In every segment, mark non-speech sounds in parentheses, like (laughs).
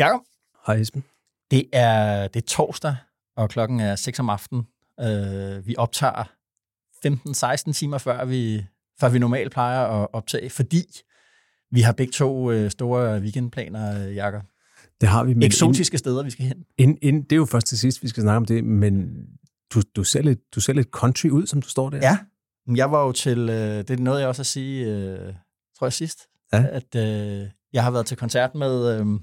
Jakob, Hej Esben. det er, det er torsdag, og klokken er 6 om aftenen. Uh, vi optager 15-16 timer, før vi, før vi normalt plejer at optage, fordi vi har begge to uh, store weekendplaner, Jakob. Det har vi. Men Eksotiske steder, vi skal hen. Ind, ind, det er jo først til sidst, vi skal snakke om det, men du, du, ser lidt, du ser lidt country ud, som du står der. Ja, jeg var jo til, uh, det er noget jeg også at sige, uh, tror jeg sidst, Ja. at uh, jeg har været til koncert med uh,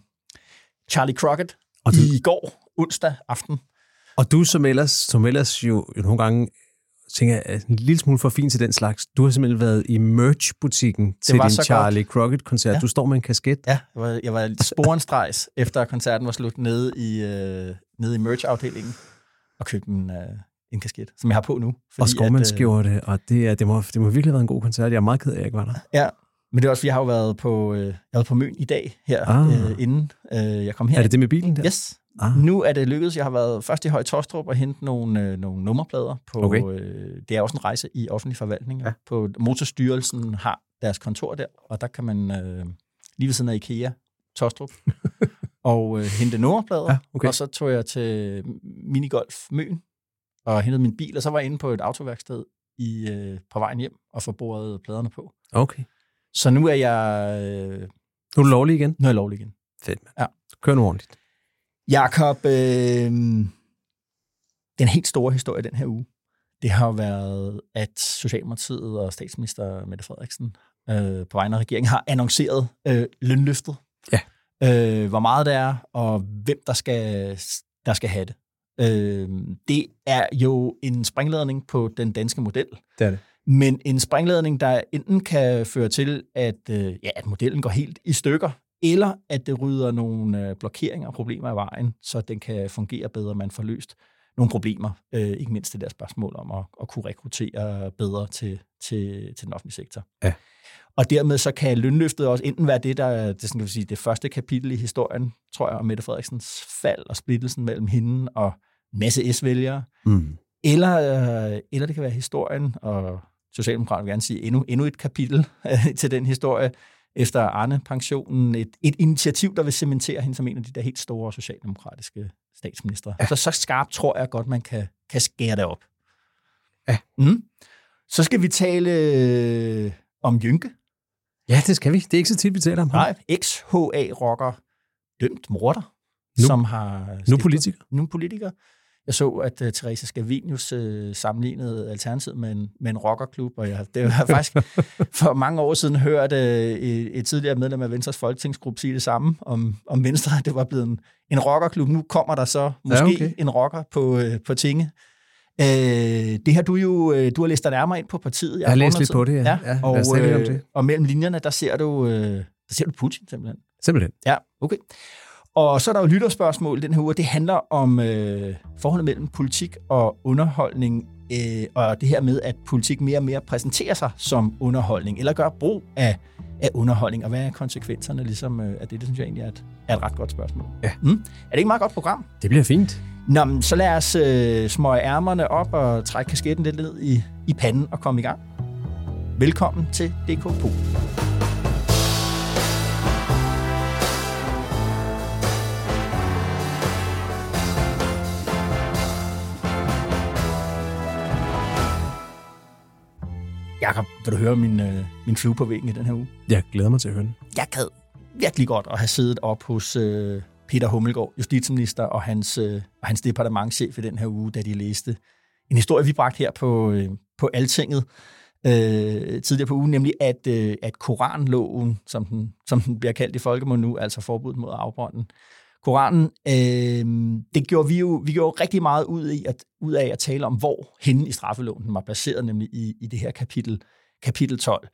Charlie Crockett Og du- i går, onsdag aften. Og du, som ellers, som ellers jo, nogle gange tænker jeg, en lille smule for fin til den slags, du har simpelthen været i merch-butikken til din Charlie Crockett-koncert. Ja. Du står med en kasket. Ja, jeg var, jeg var sporenstrejs, (laughs) efter koncerten var slut nede i, øh, nede i merch-afdelingen, og købte en, øh, en kasket, som jeg har på nu. Fordi og at, øh, og det, er, det, må, det må virkelig have været en god koncert. Jeg er meget ked af, at jeg ikke var der. Ja, men det er også, fordi jeg har jo været på, øh, jeg været på Møn i dag her, Ah. øh, inden øh, jeg kom her. Er det det med bilen der? Yes. Ah. Nu er det lykkedes. Jeg har været først i Høje Tostrup og hentet nogle, øh, nogle nummerplader. På, Okay. øh, det er også en rejse i offentlig forvaltning. Ja. På Motorstyrelsen har deres kontor der, og der kan man øh, lige ved siden af IKEA, Tostrup, (laughs) og øh, hente nummerplader. Ja, okay. Og så tog jeg til Minigolf Møn og hentede min bil, og så var jeg inde på et autoværksted i, øh, på vejen hjem og få boret pladerne på. Okay. Så nu er jeg, øh, Nu er du lovlig igen. nu er jeg lovlig igen. Fedt, mand. Ja. Kør nu ordentligt. Jakob, øh, den helt store historie den her uge, det har jo været, at Socialdemokratiet og statsminister Mette Frederiksen øh, på vegne af regeringen har annonceret øh, lønløftet. Ja. Øh, hvor meget det er, og hvem der skal, der skal have det. Øh, det er jo en springladning på den danske model. Det er det. Men en springladning, der enten kan føre til, at, øh, ja, at modellen går helt i stykker, eller at det rydder nogle øh, blokeringer og problemer i vejen, så den kan fungere bedre, man får løst nogle problemer, øh, ikke mindst det der spørgsmål om at, at kunne rekruttere bedre til, til, til den offentlige sektor. Ja. Og dermed så kan lønløftet også enten være det, der er det, sådan kan sige, det første kapitel i historien, tror jeg, om Mette Frederiksens fald og splittelsen mellem hende og masse S-vælgere, Mm. eller, øh, eller det kan være historien, og Socialdemokraterne vil gerne sige endnu, endnu et kapitel (laughs) til den historie, efter Arne-pensionen, et, et initiativ, der vil cementere hende som en af de der helt store socialdemokratiske statsminister. Ja. Så så skarpt tror jeg godt, man kan, kan skære det op. Ja. Mm. Så skal vi tale øh, om Jynke. Ja, det skal vi. Det er ikke så tit, vi taler om ham. Nej, ex-HA-rocker, dømt morder, Nu- som har... Nu stiftet- politiker. nu politiker. Jeg så, at uh, Therese Scavenius uh, sammenlignede Alternativet med en, med en rockerklub, og jeg, det har jeg faktisk (laughs) for mange år siden hørt uh, et, et tidligere medlem af Venstres folketingsgruppe sige det samme om, om Venstre, at det var blevet en, en rockerklub. Nu kommer der så måske Ja, ja, okay. en rocker på, uh, på tinge. Uh, det har du jo uh, du har læst dig nærmere ind på partiet. Jeg har læst lidt på det, ja. Ja, lad og, øh, det. og mellem linjerne, der ser du, uh, der ser du Putin simpelthen. Simpelthen. Ja, okay. Og så er der jo lytterspørgsmål den her uge, det handler om øh, forholdet mellem politik og underholdning, øh, og det her med, at politik mere og mere præsenterer sig som underholdning, eller gør brug af, af underholdning, og hvad er konsekvenserne ligesom, øh, af det? Det synes jeg egentlig er et, er et ret godt spørgsmål. Ja. Mm? Er det ikke et meget godt program? Det bliver fint. Nå, men så lad os øh, smøge ærmerne op og trække kasketten lidt ned i, i panden og komme i gang. Velkommen til DK Pol. Jakob, vil du høre min, øh, min flue på væggen i den her uge? Jeg glæder mig til at høre den. jeg gad virkelig godt at have siddet op hos øh, Peter Hummelgaard, justitsminister, og hans, øh, og hans departementchef i den her uge, da de læste en historie, vi bragte her på, øh, på Altinget øh, tidligere på ugen, nemlig at, øh, at Koranloven, som den, som den bliver kaldt i folkemund nu, altså forbud mod afbrønden, Koranen, øh, det gjorde vi jo, vi gjorde rigtig meget ud, i at, ud af at tale om, hvor henne i straffeloven den var baseret, nemlig i, i det her kapitel, kapitel 12.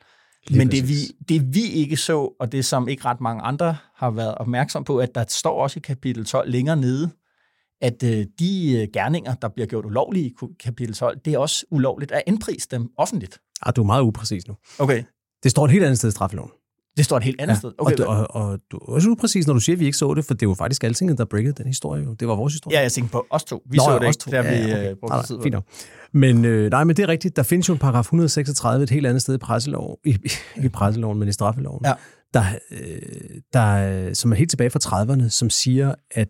Lige Men det vi, det vi ikke så, og det som ikke ret mange andre har været opmærksom på, at der står også i kapitel 12 længere nede, at øh, de øh, gerninger, der bliver gjort ulovlige i kapitel 12, det er også ulovligt at indprise dem offentligt. Ah, du er meget upræcis nu. Okay. Det står et helt andet sted i straffeloven. Det står et helt andet ja. sted. Okay, og, du, og, og du er også upræcis, når du siger, at vi ikke så det, for det jo faktisk Altinget, der breakede den historie. Jo. Det var vores historie. Ja, jeg tænkte på os to. Vi Nå, så ja, det ikke, to. der Ja, vi ja, okay. øh, brugte Nej, tid på fint. Men øh, nej, men det er rigtigt. Der findes jo en paragraf 136 et helt andet sted i presseloven, i, i presseloven, men i straffeloven, Ja. der, øh, der, som er helt tilbage fra 30'erne, som siger, at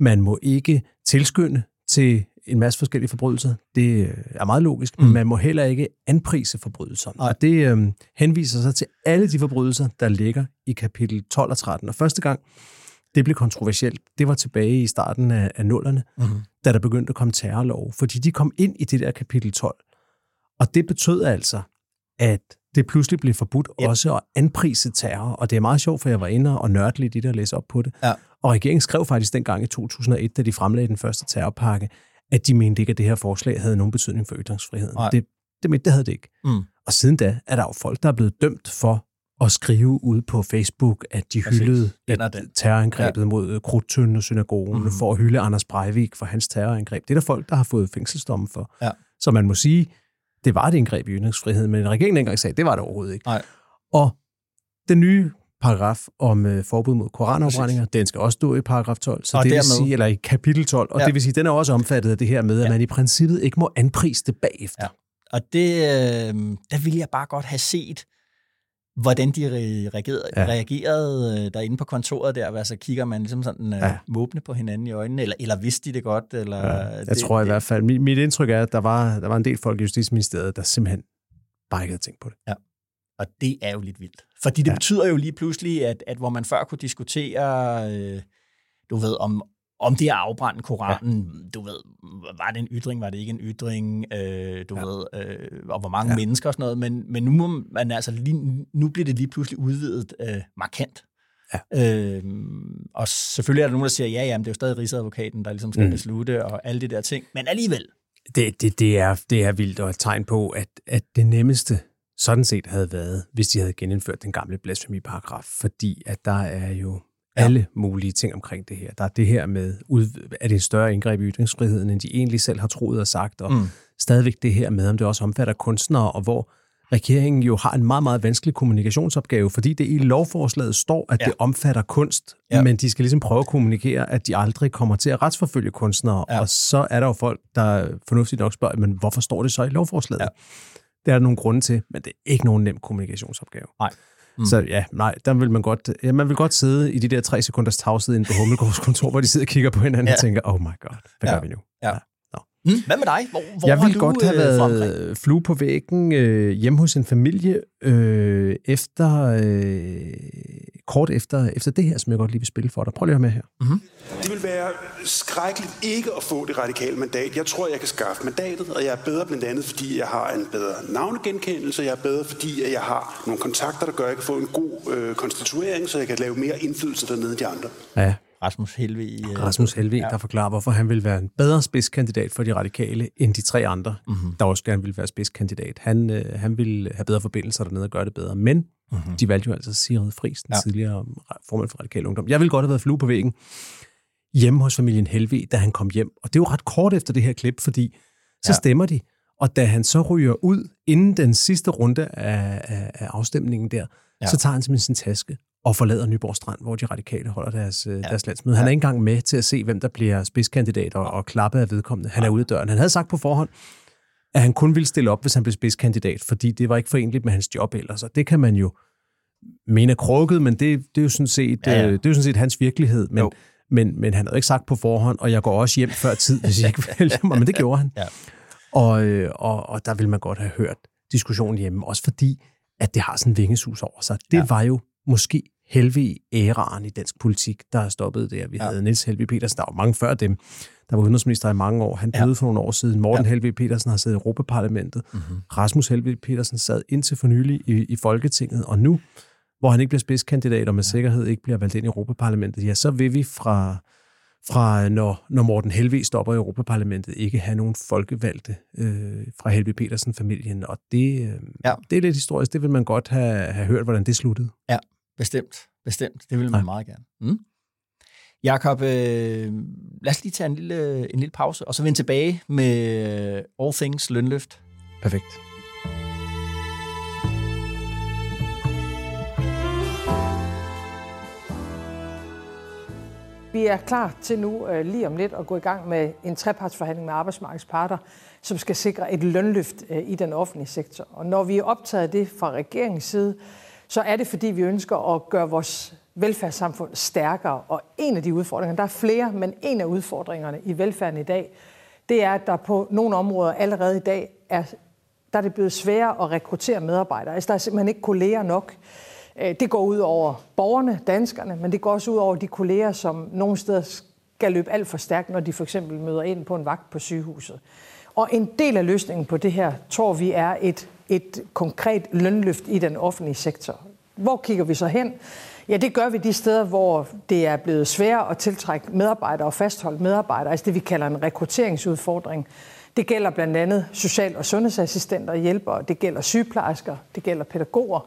man må ikke tilskynde til en masse forskellige forbrydelser. Det øh, er meget logisk, mm. men man må heller ikke anprise forbrydelser. Nej. Og det øh, henviser sig til alle de forbrydelser, der ligger i kapitel 12 og 13. Og første gang, det blev kontroversielt, det var tilbage i starten af, af nullerne, Mhm. da der begyndte at komme terrorlov, fordi de kom ind i det der kapitel 12. Og det betød altså, at det pludselig blev forbudt Ja. også at anprise terror. Og det er meget sjovt, for jeg var inde og nørde lidt i det og læse op på det. Ja. Og regeringen skrev faktisk dengang i 2001, da de fremlagde den første terrorpakke, at de mente ikke, at det her forslag havde nogen betydning for ytringsfriheden. Nej. Det, det, mente, det havde det ikke. Mm. Og siden da er der jo folk, der er blevet dømt for at skrive ud på Facebook, at de Præcis. hyldede Den den. terrorangrebet ja. mod øh, Krudtønden og synagogen, mm. for at hylde Anders Breivik for hans terrorangreb. Det er der folk, der har fået fængselsdomme for. Ja. Så man må sige, det var et indgreb i ytringsfriheden, men regeringen dengang sagde, det var det overhovedet ikke. Nej. Og den nye paragraf om øh, forbud mod koranafbrændinger, den skal også stå i paragraf 12, så Og det vil dermed- sige, eller i kapitel 12, og Ja. ja. det vil sige, den er også omfattet af det her med, at Ja. man i princippet ikke må anprise det bagefter. Ja. Og det, øh, der ville jeg bare godt have set, hvordan de re- reagerede, ja. Ja. reagerede øh, derinde på kontoret der. Altså kigger man ligesom sådan øh, ja. Ja. måbende på hinanden i øjnene, eller, eller vidste de det godt? Eller, Ja, jeg det, tror i det, hvert fald, mit, mit indtryk er, at der var, der var en del folk i Justitsministeriet, der simpelthen bare ikke havde tænkt på det. Og det er jo lidt vildt. Fordi det ja. Betyder jo lige pludselig, at, at hvor man før kunne diskutere, øh, du ved, om, om det at afbrænde Koranen, ja. du ved, var det en ytring, var det ikke en ytring, øh, du ja. Ved, øh, og hvor mange ja. Mennesker og sådan noget, men, men nu, må man altså lige, nu bliver det lige pludselig udvidet øh, markant. Ja. Øh, og selvfølgelig er der nogen, der siger, ja, ja, men det er jo stadig rigsadvokaten, der ligesom skal. Mm. beslutte, og alle de der ting. Men alligevel, Det, det, det, er, det er vildt og et tegn på, at, at det nemmeste sådan set havde været, hvis de havde genindført den gamle blasfemiparagraf, fordi at der er jo Ja. alle mulige ting omkring det her. Der er det her med, er det en større indgreb i ytringsfriheden, end de egentlig selv har troet og sagt, og Mm. stadigvæk det her med, om det også omfatter kunstnere, og hvor regeringen jo har en meget, meget vanskelig kommunikationsopgave, fordi det i lovforslaget står, at Ja. det omfatter kunst, Ja. men de skal ligesom prøve at kommunikere, at de aldrig kommer til at retsforfølge kunstnere, ja. og så er der jo folk, der fornuftigt nok spørger, men hvorfor står det så i lovforslaget? Ja. Det er der nogle grunde til, men det er ikke nogen nem kommunikationsopgave. Nej. Mm. Så ja, nej, der vil man godt, ja, man vil godt sidde i de der tre sekunders tavshed inde på Hummelgaards kontor, hvor de sidder og kigger på hinanden Ja. ja. og tænker, oh my god, hvad Ja. gør vi nu? Mm. Hvad med dig? Hvor, hvor jeg har ville du, godt have øh, fra omkring? været flue på væggen øh, hjemme hos en familie øh, efter øh, kort efter, efter det her, som jeg godt lige vil spille for dig. Prøv lige at høre med her. Det vil være skrækkeligt ikke at få det radikale mandat. Jeg tror, jeg kan skaffe mandatet, og jeg er bedre blandt andet, fordi jeg har en bedre navnegenkendelse. Jeg er bedre, fordi jeg har nogle kontakter, der gør, at jeg kan få en god øh, konstituering, så jeg kan lave mere indflydelse dernede end de andre. Ja, Rasmus Helve. Øh, Rasmus Helvig, ja. der forklarer, hvorfor han vil være en bedre spidskandidat for de radikale, end de tre andre, mm-hmm. der også gerne vil være spidskandidat. Han, øh, han vil have bedre forbindelser dernede og gøre det bedre. Men mm-hmm. de valgte jo altså Sigrid Friis, den Ja. tidligere formand for Radikale Ungdom. Jeg vil godt have været flue på væggen hjemme hos familien Helvig, da han kom hjem. Og det er jo ret kort efter det her klip, fordi så Ja. stemmer de. Og da han så ryger ud inden den sidste runde af, af, af afstemningen der, ja. så tager han simpelthen sin taske og forlader Nyborg Strand, hvor de radikale holder deres, ja. Ja. deres landsmøde. Han er ikke engang med til at se, hvem der bliver spidskandidat og, og klappe af vedkommende. Han er ude af døren. Han havde sagt på forhånd, at han kun ville stille op, hvis han blev spidskandidat, fordi det var ikke forenligt med hans job ellers. Og det kan man jo mene er krukket, men det, det, er jo sådan set, Ja, ja, ja. det er jo sådan set hans virkelighed. Men, Jo. men, men han havde ikke sagt på forhånd, og jeg går også hjem før tid, hvis jeg ikke (laughs) vælger mig. Men det gjorde han. Ja. Og, øh, og, og der ville man godt have hørt diskussionen hjemme, også fordi, at det har sådan en vingesus over sig. Det ja. var jo måske Helvig æraen i dansk politik, der har stoppet der. Vi Ja. ja. havde Niels Helvig Petersen, der var mange før dem, der var udenrigsminister i mange år. Han Ja. døde for nogle år siden. Morten Ja. ja. Helvig Petersen har siddet i Europaparlamentet. Mhm. Rasmus Helvig Petersen sad indtil for nylig i, i Folketinget, og nu, hvor han ikke bliver spidskandidat og med sikkerhed ikke bliver valgt ind i Europaparlamentet, ja, så vil vi fra, fra når, når Morten Helvig stopper i Europaparlamentet, ikke have nogen folkevalgte øh, fra Helvig Petersen-familien. Og det, øh, ja. det er lidt historisk. Det vil man godt have, have hørt, hvordan det sluttede. Ja, bestemt. Bestemt. Det vil man ja. meget gerne. Mm. Jakob, øh, lad os lige tage en lille, en lille pause, og så vende tilbage med All Things Lønløft. Perfekt. Vi er klar til nu øh, lige om lidt at gå i gang med en trepartsforhandling med arbejdsmarkedets parter, som skal sikre et lønløft øh, i den offentlige sektor. Og når vi er optaget af det fra regeringens side, så er det fordi, vi ønsker at gøre vores velfærdssamfund stærkere. Og en af de udfordringer, der er flere, men en af udfordringerne i velfærden i dag, det er, at der på nogle områder allerede i dag er, der er det blevet sværere at rekruttere medarbejdere. Altså der er simpelthen ikke kolleger nok. Øh, det går ud over borgerne, danskerne, men det går også ud over de kolleger, som nogle steder skal løbe alt for stærkt, når de for eksempel møder ind på en vagt på sygehuset. Og en del af løsningen på det her, tror vi, er et, et konkret lønløft i den offentlige sektor. Hvor kigger vi så hen? Ja, det gør vi de steder, hvor det er blevet sværere at tiltrække medarbejdere og fastholde medarbejdere, altså det vi kalder en rekrutteringsudfordring. Det gælder blandt andet social- og sundhedsassistenter og hjælpere, det gælder sygeplejersker, det gælder pædagoger,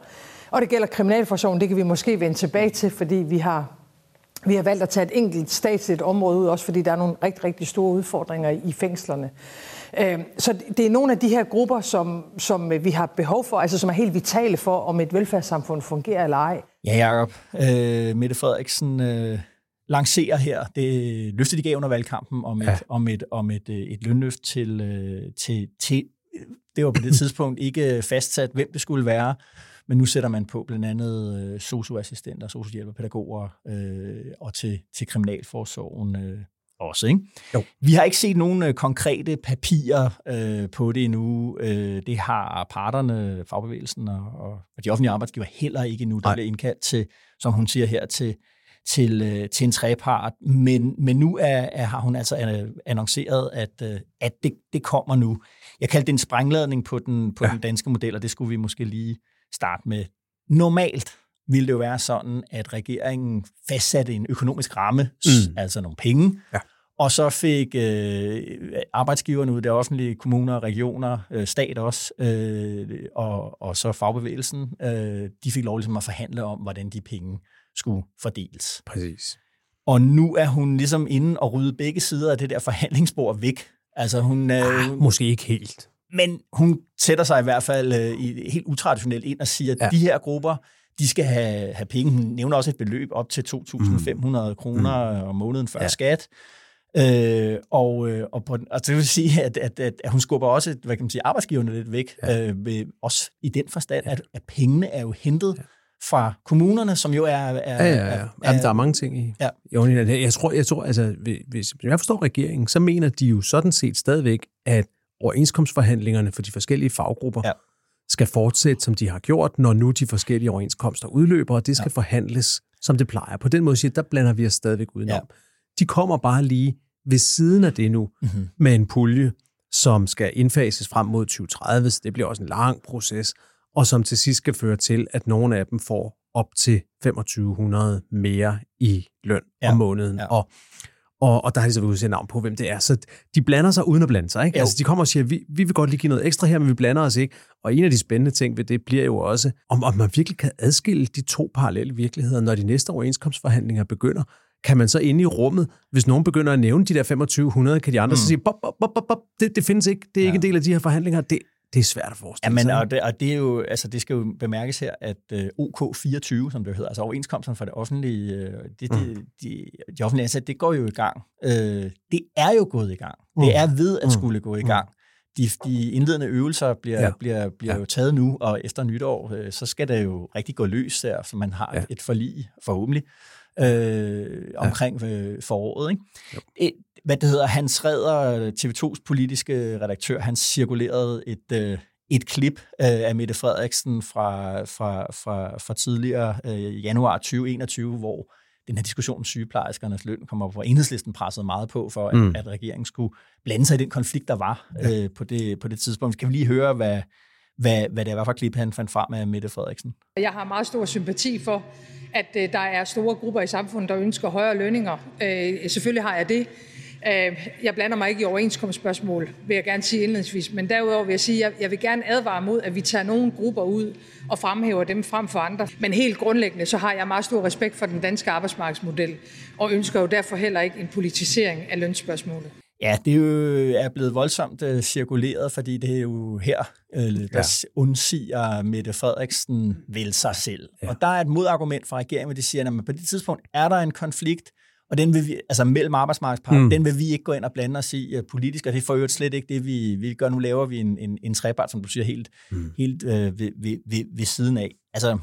og det gælder kriminalforsorgen. Det kan vi måske vende tilbage til, fordi vi har, vi har valgt at tage et enkelt statsligt område ud, også fordi der er nogle rigtig, rigtig store udfordringer i fængslerne. Øhm, så det er nogle af de her grupper, som, som vi har behov for, altså som er helt vitale for, om et velfærdssamfund fungerer eller ej. Ja, Jacob. Øh, Mette Frederiksen øh, lancerer her det løfte, de gav under valgkampen om et, ja. om et, om et, øh, et lønløft til, øh, til, til, det var på det tidspunkt ikke fastsat, hvem det skulle være, men nu sætter man på blandt andet øh, socioassistenter, sociohjælper, pædagoger øh, og til, til kriminalforsorgen øh, også. Ikke? Jo. Vi har ikke set nogen øh, konkrete papirer øh, på det endnu. Øh, det har parterne, fagbevægelsen og, og de offentlige arbejdsgiver heller ikke endnu. Der bliver indkaldt til, som hun siger her, til, til, øh, til en trepart. Men, men nu er, er, har hun altså øh, annonceret, at, øh, at det, det kommer nu. Jeg kaldte det en sprængladning på den, på ja. den danske model, og det skulle vi måske lige starte med. Normalt ville det jo være sådan, at regeringen fastsatte en økonomisk ramme, mm. altså nogle penge, ja. Og så fik øh, arbejdsgiverne ud, det offentlige kommuner, regioner, øh, stat også, øh, og, og så fagbevægelsen, øh, de fik lov ligesom at forhandle om, hvordan de penge skulle fordeles. Præcis. Og nu er hun ligesom inde og rydde begge sider af det der forhandlingsbord væk. Altså hun, øh, ah, måske ikke helt. Men hun sætter sig i hvert fald øh, i, helt utraditionelt ind og siger, at ja. de her grupper, de skal have, have penge. Hun nævner også et beløb op til 2.500 mm. kroner mm. om måneden før ja. skat. Øh, og, øh, og, på, og det vil sige, at, at, at, at hun skubber også hvad kan man sige, arbejdsgiverne lidt væk, ja. øh, ved, også i den forstand, at, at pengene er jo hentet ja. fra kommunerne, som jo er... er, ja, ja, ja. er, er der er mange ting i. Ja. Jeg tror, jeg tror altså, hvis jeg forstår regeringen, så mener de jo sådan set stadigvæk, at overenskomstforhandlingerne for de forskellige faggrupper ja. skal fortsætte, som de har gjort, når nu de forskellige overenskomster udløber, og det skal ja. forhandles, som det plejer. På den måde siger der blander vi os stadigvæk udenom. Ja. De kommer bare lige ved siden af det nu mm-hmm. med en pulje, som skal indfases frem mod 2030, så det bliver også en lang proces, og som til sidst skal føre til, at nogle af dem får op til 2500 mere i løn ja. om måneden. Ja. Og, og, og der har de så udset navn på, hvem det er. Så de blander sig uden at blande sig. Ikke? Altså, de kommer og siger, vi, vi vil godt lige give noget ekstra her, men vi blander os ikke. Og en af de spændende ting ved det bliver jo også, om, om man virkelig kan adskille de to parallelle virkeligheder, når de næste overenskomstforhandlinger begynder kan man så inde i rummet, hvis nogen begynder at nævne de der 2500, kan de andre mm. så sige, bop, bop, bop, bop, bop, det, det findes ikke, det er ja. ikke en del af de her forhandlinger. Det, det er svært at forestille ja, men, og, det, og det, er jo, altså, det skal jo bemærkes her, at øh, OK24, som det hedder, altså overenskomsten for det offentlige, uh, det, mm. de, de, de offentlige ansatte, det går jo i gang. Uh, det er jo gået i gang. Mm. Det er ved at mm. skulle gå i mm. gang. De, de indledende øvelser bliver, ja. bliver, bliver ja. jo taget nu, og efter nytår, uh, så skal det jo rigtig gå løs der, så man har ja. et, et forlig forhåbentlig øh, omkring øh, foråret. Ikke? Et, hvad det hedder, Hans Redder, TV2's politiske redaktør, han cirkulerede et, øh, et klip øh, af Mette Frederiksen fra, fra, fra, fra tidligere øh, januar 2021, hvor den her diskussion om sygeplejerskernes løn kommer op, hvor enhedslisten pressede meget på for, at, mm. at regeringen skulle blande sig i den konflikt, der var ja. øh, på, det, på det tidspunkt. Skal vi lige høre, hvad, hvad, hvad det hvad for klip han fandt frem af Mette Frederiksen. Jeg har meget stor sympati for, at øh, der er store grupper i samfundet, der ønsker højere lønninger. Øh, selvfølgelig har jeg det. Øh, jeg blander mig ikke i overenskomstspørgsmål, vil jeg gerne sige indledningsvis, men derudover vil jeg sige, at jeg vil gerne advare mod, at vi tager nogle grupper ud og fremhæver dem frem for andre. Men helt grundlæggende, så har jeg meget stor respekt for den danske arbejdsmarkedsmodel, og ønsker jo derfor heller ikke en politisering af lønspørgsmålet. Ja, det er jo er blevet voldsomt uh, cirkuleret, fordi det er jo her, uh, der ja. undsiger Mette Frederiksen vel sig selv. Ja. Og der er et modargument fra regeringen, hvor de siger, at på det tidspunkt er der en konflikt, og den vil vi, altså mellem arbejdsmarkedsparter, mm. den vil vi ikke gå ind og blande os i uh, politisk, og det er for øvrigt slet ikke det, vi, vi gør. Nu laver vi en, en, en trepart, som du siger, helt, mm. helt uh, ved, ved, ved, ved siden af. Altså,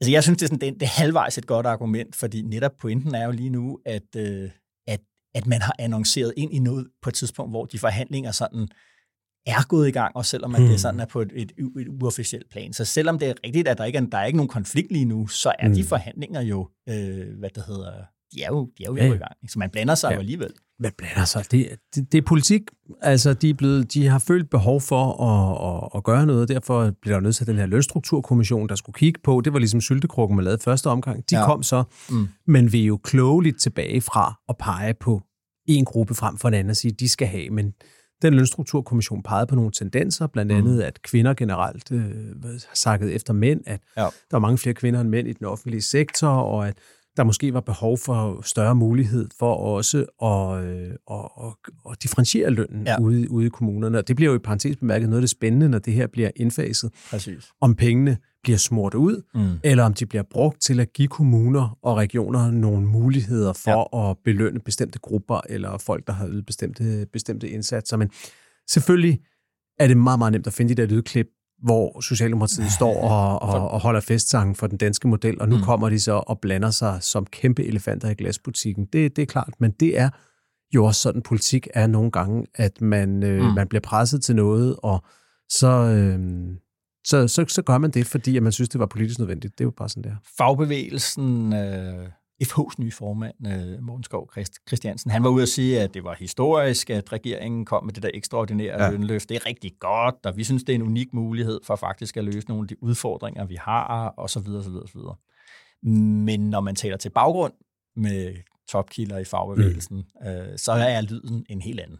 altså jeg synes, det er, sådan, det, det er halvvejs et godt argument, fordi netop pointen er jo lige nu, at, uh, at, at man har annonceret ind i noget på et tidspunkt, hvor de forhandlinger sådan er gået i gang, og selvom at det sådan er på et, et, et uofficielt plan. Så selvom det er rigtigt, at der ikke er, der er ikke nogen konflikt lige nu, så er mm. de forhandlinger jo, øh, hvad det hedder, de er jo, de er jo ja. i gang. Så man blander sig ja. jo alligevel. Man blander sig. Det, det, det er politik. Altså, de, er blevet, de har følt behov for at, at, at gøre noget, og derfor blev der nødt til den her lønstrukturkommission, der skulle kigge på. Det var ligesom syltekrukken, man lavede første omgang. De ja. kom så, mm. men vi er jo klogeligt tilbage fra at pege på en gruppe frem for en anden og sige, de skal have, men den lønstrukturkommission pegede på nogle tendenser, blandt andet, mm. at kvinder generelt øh, har sakket efter mænd, at ja. der er mange flere kvinder end mænd i den offentlige sektor, og at der måske var behov for større mulighed for også at, øh, at, at, at differentiere lønnen ja. ude, ude i kommunerne. Og det bliver jo i parentes bemærket noget af det spændende, når det her bliver indfaset. Præcis. Om pengene bliver smurt ud, mm. eller om de bliver brugt til at give kommuner og regioner nogle muligheder for ja. at belønne bestemte grupper, eller folk, der har ydet bestemte, bestemte indsatser. Men selvfølgelig er det meget, meget nemt at finde de der lydklip, hvor Socialdemokratiet står og, og, og holder festsangen for den danske model, og nu mm. kommer de så og blander sig som kæmpe elefanter i glasbutikken. Det, det er klart, men det er jo også sådan, politik er nogle gange, at man, øh, mm. man bliver presset til noget, og så, øh, så, så, så gør man det, fordi at man synes, det var politisk nødvendigt. Det er jo bare sådan, der. Fagbevægelsen... Øh FH's nye formand, uh, Morten Skov Christiansen, han var ude at sige, at det var historisk, at regeringen kom med det der ekstraordinære ja. lønløft. Det er rigtig godt, og vi synes, det er en unik mulighed for faktisk at løse nogle af de udfordringer, vi har, og så videre, så videre, så videre. Men når man taler til baggrund med topkilder i fagbevægelsen, mm. uh, så er lyden en helt anden.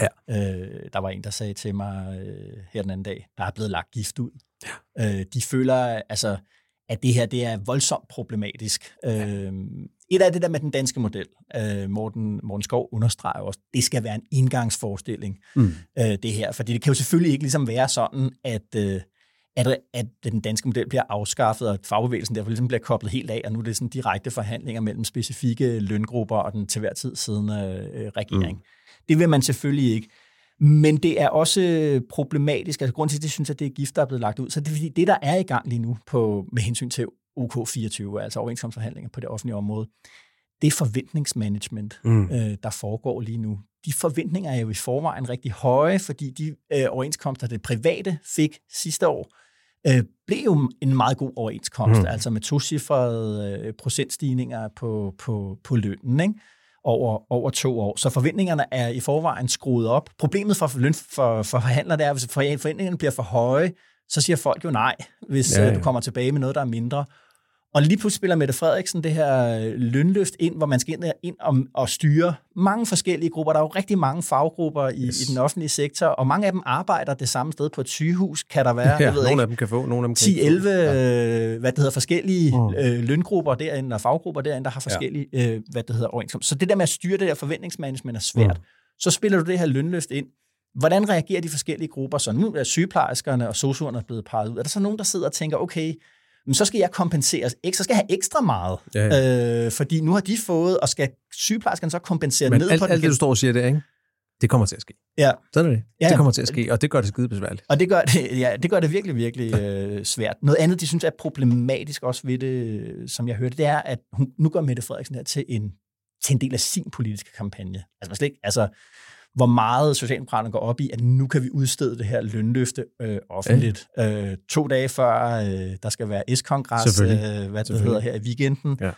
Ja. Uh, der var en, der sagde til mig uh, her den anden dag, der er blevet lagt gift ud. Ja. Uh, de føler, altså, at det her det er voldsomt problematisk. Ja. Øh, et af det der med den danske model, øh, Morten, Morten Skov understreger også, det skal være en indgangsforestilling, mm. øh, det her. Fordi det kan jo selvfølgelig ikke ligesom være sådan, at, øh, at, at den danske model bliver afskaffet, og at fagbevægelsen derfor ligesom bliver koblet helt af, og nu er det sådan direkte forhandlinger mellem specifikke løngrupper og den til hver tid siddende øh, regering. Mm. Det vil man selvfølgelig ikke. Men det er også problematisk. Altså, grund til, at det synes, at det er gift, der er blevet lagt ud, så det er fordi, det, der er i gang lige nu på, med hensyn til OK24, altså overenskomstforhandlinger på det offentlige område, det er forventningsmanagement, mm. øh, der foregår lige nu. De forventninger er jo i forvejen rigtig høje, fordi de øh, overenskomster, det private fik sidste år, øh, blev jo en meget god overenskomst, mm. altså med tocifrede øh, procentstigninger på, på, på lønnen. Ikke? over, over to år. Så forventningerne er i forvejen skruet op. Problemet for, løn, for, for forhandlere det er, at hvis forventningerne bliver for høje, så siger folk jo nej, hvis ja, ja. Øh, du kommer tilbage med noget, der er mindre. Og lige pludselig spiller Mette Frederiksen det her øh, lønløft ind, hvor man skal ind, ind og, og styre mange forskellige grupper. Der er jo rigtig mange faggrupper i, yes. i den offentlige sektor, og mange af dem arbejder det samme sted på et sygehus, kan der være. (laughs) Ja, jeg ved nogle ikke, af dem kan få, nogle af dem kan 10-11 ja. hvad det hedder, forskellige mm. øh, løngrupper derinde, og faggrupper derinde, der har forskellige, ja. øh, hvad det hedder, overenskomst. Så det der med at styre det der forventningsmanagement er svært. Mm. Så spiller du det her lønløft ind. Hvordan reagerer de forskellige grupper? Så nu er sygeplejerskerne og sosuerne blevet peget ud. Er der så nogen, der sidder og tænker, okay, men så skal jeg kompenseres. Så skal jeg have ekstra meget. Ja, ja. Øh, fordi nu har de fået, og skal sygeplejerskerne så kompensere Men ned alt, på den? alt det, du står og siger det, ikke? Det kommer til at ske. Ja. Sådan er det. Ja. Det kommer til at ske, og det gør det skide besværligt. Og det gør det, (laughs) ja, det gør det virkelig, virkelig øh, svært. Noget andet, de synes er problematisk også ved det, som jeg hørte, det er, at hun, nu gør Mette Frederiksen her til en, til en del af sin politiske kampagne. Altså, slet ikke, altså hvor meget Socialdemokraterne går op i, at nu kan vi udstede det her lønløfte øh, offentligt. Ja. Øh, to dage før øh, der skal være S-kongres, øh, hvad det hedder her i weekenden. Ja.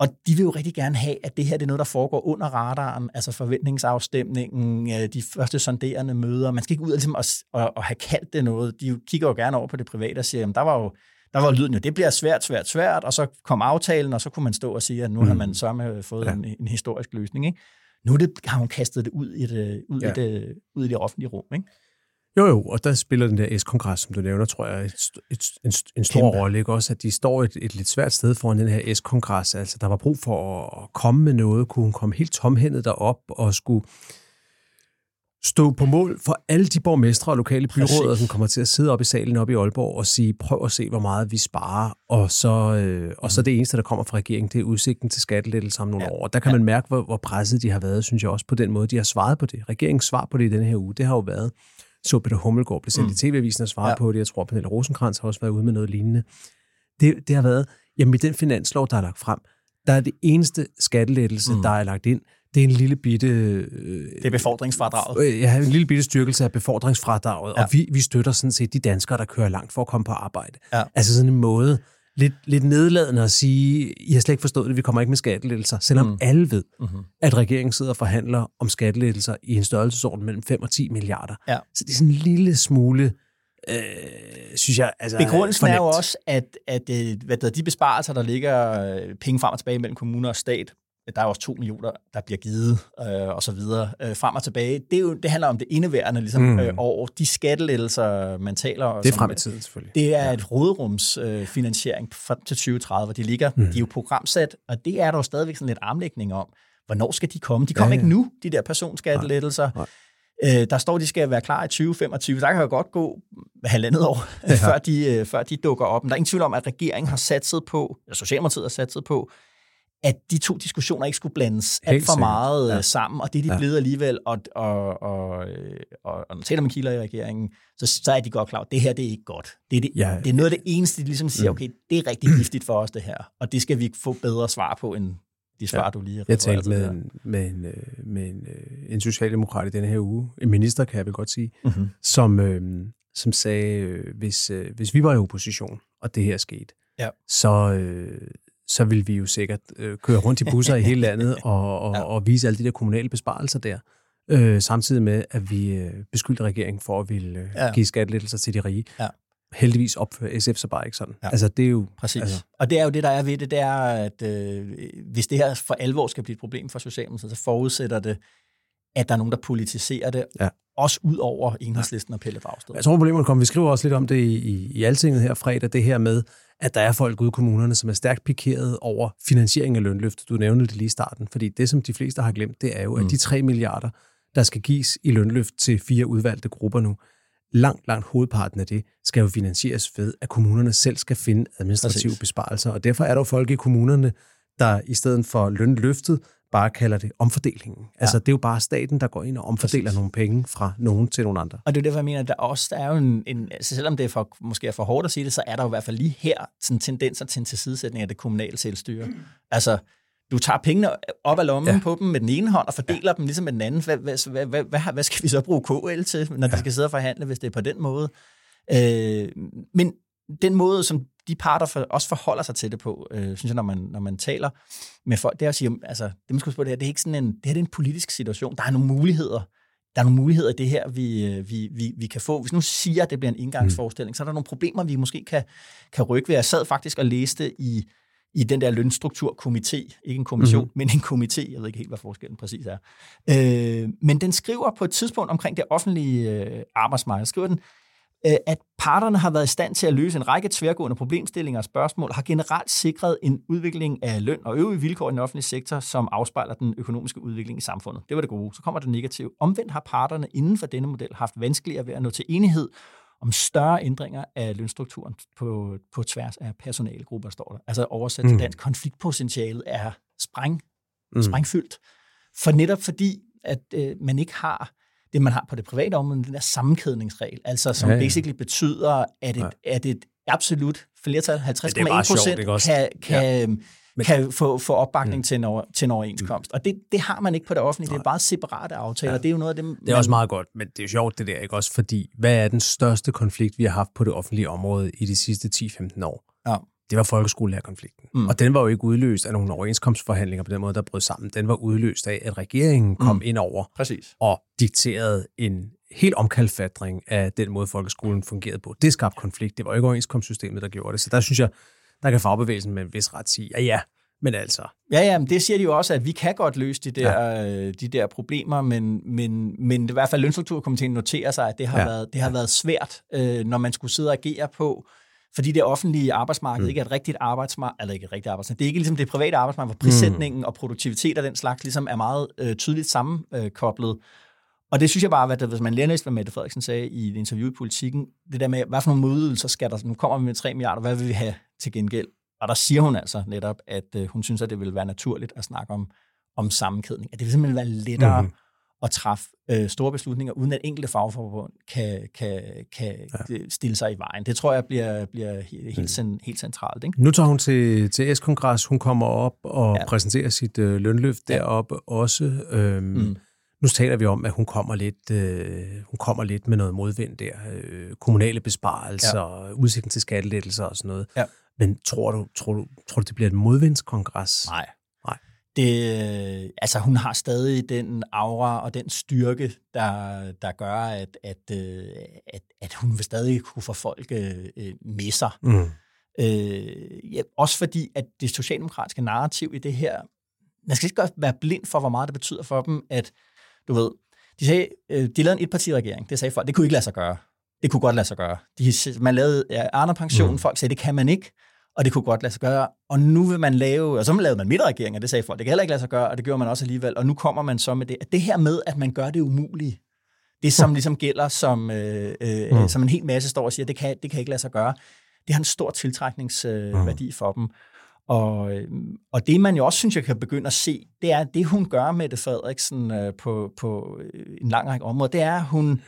Og de vil jo rigtig gerne have, at det her det er noget, der foregår under radaren, altså forventningsafstemningen, øh, de første sonderende møder. Man skal ikke ud og, ligesom, at, at, at have kaldt det noget. De kigger jo gerne over på det private og siger, at der var jo der var lyden jo, det bliver svært, svært, svært, og så kom aftalen, og så kunne man stå og sige, at nu mm. har man så med fået ja. en, en historisk løsning. Ikke? Nu det, har hun kastet det ud i det, ud, ja. i det, ud i det offentlige rum. Ikke? Jo, jo, og der spiller den der S-kongres, som du nævner, tror jeg, et, et, en, en stor Kæmpe. rolle. Ikke? Også at de står et, et lidt svært sted foran den her S-kongres. Altså, der var brug for at, at komme med noget. Kunne hun komme helt tomhændet derop og skulle stå på mål for alle de borgmestre og lokale byråder, som kommer til at sidde op i salen op i Aalborg og sige, prøv at se, hvor meget vi sparer. Og så, øh, og så det eneste, der kommer fra regeringen, det er udsigten til skattelettelser om nogle ja. år. Der kan man mærke, hvor, hvor presset de har været, synes jeg også, på den måde, de har svaret på det. Regeringens svar på det i denne her uge, det har jo været, så Peter Hummelgaard blev sendt mm. i TV-avisen og svarede ja. på det. Jeg tror, Pernille Rosenkrantz har også været ude med noget lignende. Det, det har været, jamen i den finanslov, der er lagt frem, der er det eneste skattelettelse, mm. der er lagt ind, det er en lille bitte... Øh, det er befordringsfradraget. Øh, ja, en lille bitte styrkelse af befordringsfradraget, ja. og vi, vi støtter sådan set de danskere, der kører langt for at komme på arbejde. Ja. Altså sådan en måde, lidt, lidt nedladende at sige, I har slet ikke forstået det, vi kommer ikke med skattelettelser, selvom mm. alle ved, mm-hmm. at regeringen sidder og forhandler om skattelettelser i en størrelsesorden mellem 5 og 10 milliarder. Ja. Så det er sådan en lille smule, øh, synes jeg, altså Begrundelsen er jo også, at, at øh, hvad der, de besparelser, der ligger øh, penge frem og tilbage mellem kommuner og stat, der er også to millioner, der bliver givet, øh, og så videre, øh, frem og tilbage. Det, er jo, det handler om det indeværende ligesom, mm. øh, år. De skattelettelser, man taler om. Det er frem i tiden, selvfølgelig. Det er ja. et råderumsfinansiering øh, frem til 2030, hvor de ligger. Mm. De er jo programsat, og det er der jo stadigvæk sådan lidt armlægning om. Hvornår skal de komme? De kommer ja, ja. ikke nu, de der personskattelettelser. Nej. Nej. Øh, der står, de skal være klar i 2025. Der kan jo godt gå halvandet år, ja. (laughs) før, de, øh, før de dukker op. Men der er ingen tvivl om, at regeringen har satset på, eller Socialdemokratiet har satset på, at de to diskussioner ikke skulle blandes alt for meget ja. Øh, sammen, og det er de ja. blevet alligevel, og, og, og, øh, og, og når taler med kilder i regeringen, så, så er de godt klar, at det her det er ikke godt. Det er, det, ja. det er noget af det eneste, de ligesom siger, mm. okay, det er rigtig giftigt for os det her, og det skal vi få bedre svar på, end de svar, ja. du lige har Jeg talte med, en, med, en, øh, med en, en socialdemokrat i denne her uge, en minister kan jeg vel godt sige, mm-hmm. som, øh, som sagde, hvis, øh, hvis vi var i opposition, og det her skete, ja. så, øh, så vil vi jo sikkert øh, køre rundt i busser i hele landet (laughs) og, og, ja. og vise alle de der kommunale besparelser der. Øh, samtidig med, at vi øh, beskyldte regeringen for at ville øh, ja. give skattelettelser til de rige. Ja. Heldigvis opfører SF så bare ikke sådan. Ja. Altså, det er jo... Præcis. Altså, og det er jo det, der er ved det, det er, at øh, hvis det her for alvor skal blive et problem for Socialdemokratiet, så forudsætter det, at der er nogen, der politiserer det, ja. Også ud over enhedslisten og Pelle Dragsted. Jeg tror, problemet kommer. Vi skriver også lidt om det i, i, i Altinget her fredag, det her med, at der er folk ude i kommunerne, som er stærkt pikeret over finansiering af lønløft. Du nævnte det lige i starten, fordi det, som de fleste har glemt, det er jo, at mm. de 3 milliarder, der skal gives i lønløft til fire udvalgte grupper nu, langt, langt hovedparten af det skal jo finansieres ved, at kommunerne selv skal finde administrative Præcis. besparelser. Og derfor er der jo folk i kommunerne, der i stedet for lønløftet bare kalder det omfordelingen. Ja. Altså, det er jo bare staten, der går ind og omfordeler Præcis. nogle penge fra nogen til nogle andre. Og det er derfor, jeg mener, at der også der er jo en, en altså selvom det er for, måske er for hårdt at sige det, så er der jo i hvert fald lige her sådan tendenser til en tilsidesætning af det kommunale selvstyre. Mm. Altså, du tager pengene op af lommen ja. på dem med den ene hånd og fordeler ja. dem ligesom med den anden. Hvad, hvad, hvad, hvad, hvad, hvad skal vi så bruge KL til, når ja. de skal sidde og forhandle, hvis det er på den måde? Øh, men den måde, som de parter for, også forholder sig til det på, øh, synes jeg, når man, når man taler med folk, det er at sige, altså, det man skal på det her, det er ikke sådan en, det her det er en politisk situation. Der er nogle muligheder. Der er nogle muligheder i det her, vi, øh, vi, vi, vi kan få. Hvis nu siger, at det bliver en indgangsforestilling, mm. så er der nogle problemer, vi måske kan, kan rykke ved. Jeg sad faktisk og læste i, i den der lønstrukturkomité, ikke en kommission, mm-hmm. men en komité, jeg ved ikke helt, hvad forskellen præcis er. Øh, men den skriver på et tidspunkt omkring det offentlige øh, arbejdsmarked, skriver den, at parterne har været i stand til at løse en række tværgående problemstillinger og spørgsmål, har generelt sikret en udvikling af løn og øvrige vilkår i den offentlige sektor, som afspejler den økonomiske udvikling i samfundet. Det var det gode. Så kommer det negative. Omvendt har parterne inden for denne model haft vanskeligere ved at nå til enighed om større ændringer af lønstrukturen på, på tværs af personalegrupper, står der. Altså oversat mm. til dansk, konfliktpotentialet er spræng, mm. sprængfyldt. For netop fordi, at øh, man ikke har det, man har på det private område, den der sammenkædningsregel, altså som ja, ja. basically betyder, at et, ja. at et absolut flertal, 50,1 procent, kan, kan, ja. Men, kan få, få opbakning mm. til, en over, til en overenskomst. Mm. Og det, det har man ikke på det offentlige. Nej. Det er bare separate aftaler. Ja. Det er jo noget af det, Det er man... også meget godt, men det er jo sjovt det der, ikke også? Fordi, hvad er den største konflikt, vi har haft på det offentlige område i de sidste 10-15 år? Det var folkeskolelærerkonflikten. Mm. Og den var jo ikke udløst af nogle overenskomstforhandlinger på den måde, der brød sammen. Den var udløst af, at regeringen kom mm. ind over Præcis. og dikterede en helt omkalfatring af den måde, folkeskolen fungerede på. Det skabte konflikt. Det var ikke overenskomstsystemet, der gjorde det. Så der synes jeg, der kan fagbevægelsen med en vis ret sige, ja ja, men altså. Ja, ja, men det siger de jo også, at vi kan godt løse de der, ja. de der problemer, men, men, men i hvert fald lønstrukturkomiteen noterer sig, at det har, ja. været, det har ja. været svært, øh, når man skulle sidde og agere på, fordi det offentlige arbejdsmarked mm. ikke er et rigtigt arbejdsmarked, eller ikke et rigtigt arbejdsmarked, det er ikke ligesom det private arbejdsmarked, hvor prissætningen mm. og produktivitet og den slags ligesom er meget øh, tydeligt sammenkoblet. Og det synes jeg bare, at hvis man lærer hvad Mette Frederiksen sagde i et interview i Politiken, det der med, hvad for nogle modydelser skal der, nu kommer vi med 3 milliarder, hvad vil vi have til gengæld? Og der siger hun altså netop, at øh, hun synes, at det vil være naturligt at snakke om, om sammenkædning. At det vil simpelthen være lettere mm-hmm. At træffe øh, store beslutninger, uden at enkelte fagforbund kan, kan, kan ja. stille sig i vejen. Det tror jeg bliver, bliver helt, mm. helt centralt. Ikke? Nu tager hun til, til S-kongres, hun kommer op og ja. præsenterer sit øh, lønløft ja. deroppe også. Øhm, mm. Nu taler vi om, at hun kommer lidt, øh, hun kommer lidt med noget modvind der. Øh, kommunale besparelser, ja. udsigten til skattelettelser og sådan noget. Ja. Men tror du, tror du, tror du det bliver et modvindskongres? Nej. Det, altså, hun har stadig den aura og den styrke, der, der gør, at, at, øh, at, at hun vil stadig kunne få folk øh, med sig. Mm. Øh, ja, også fordi, at det socialdemokratiske narrativ i det her, man skal ikke være blind for, hvor meget det betyder for dem, at du ved, de sagde, øh, de lavede en etpartiregering. Det sagde folk, det kunne ikke lade sig gøre. Det kunne godt lade sig gøre. De, man lavede ja, Arne-pensionen, mm. folk sagde, det kan man ikke, og det kunne godt lade sig gøre. Og nu vil man lave, og så lavede man midterregeringer, det sagde folk, det kan heller ikke lade sig gøre, og det gjorde man også alligevel. Og nu kommer man så med det. At det her med, at man gør det umuligt, det som ligesom gælder, som, øh, øh, mm. som en hel masse står og siger, det kan, det kan ikke lade sig gøre, det har en stor tiltrækningsværdi øh, mm. for dem. Og, og det, man jo også synes, jeg kan begynde at se, det er, det hun gør med det Frederiksen øh, på, på en lang række områder, det er, at hun,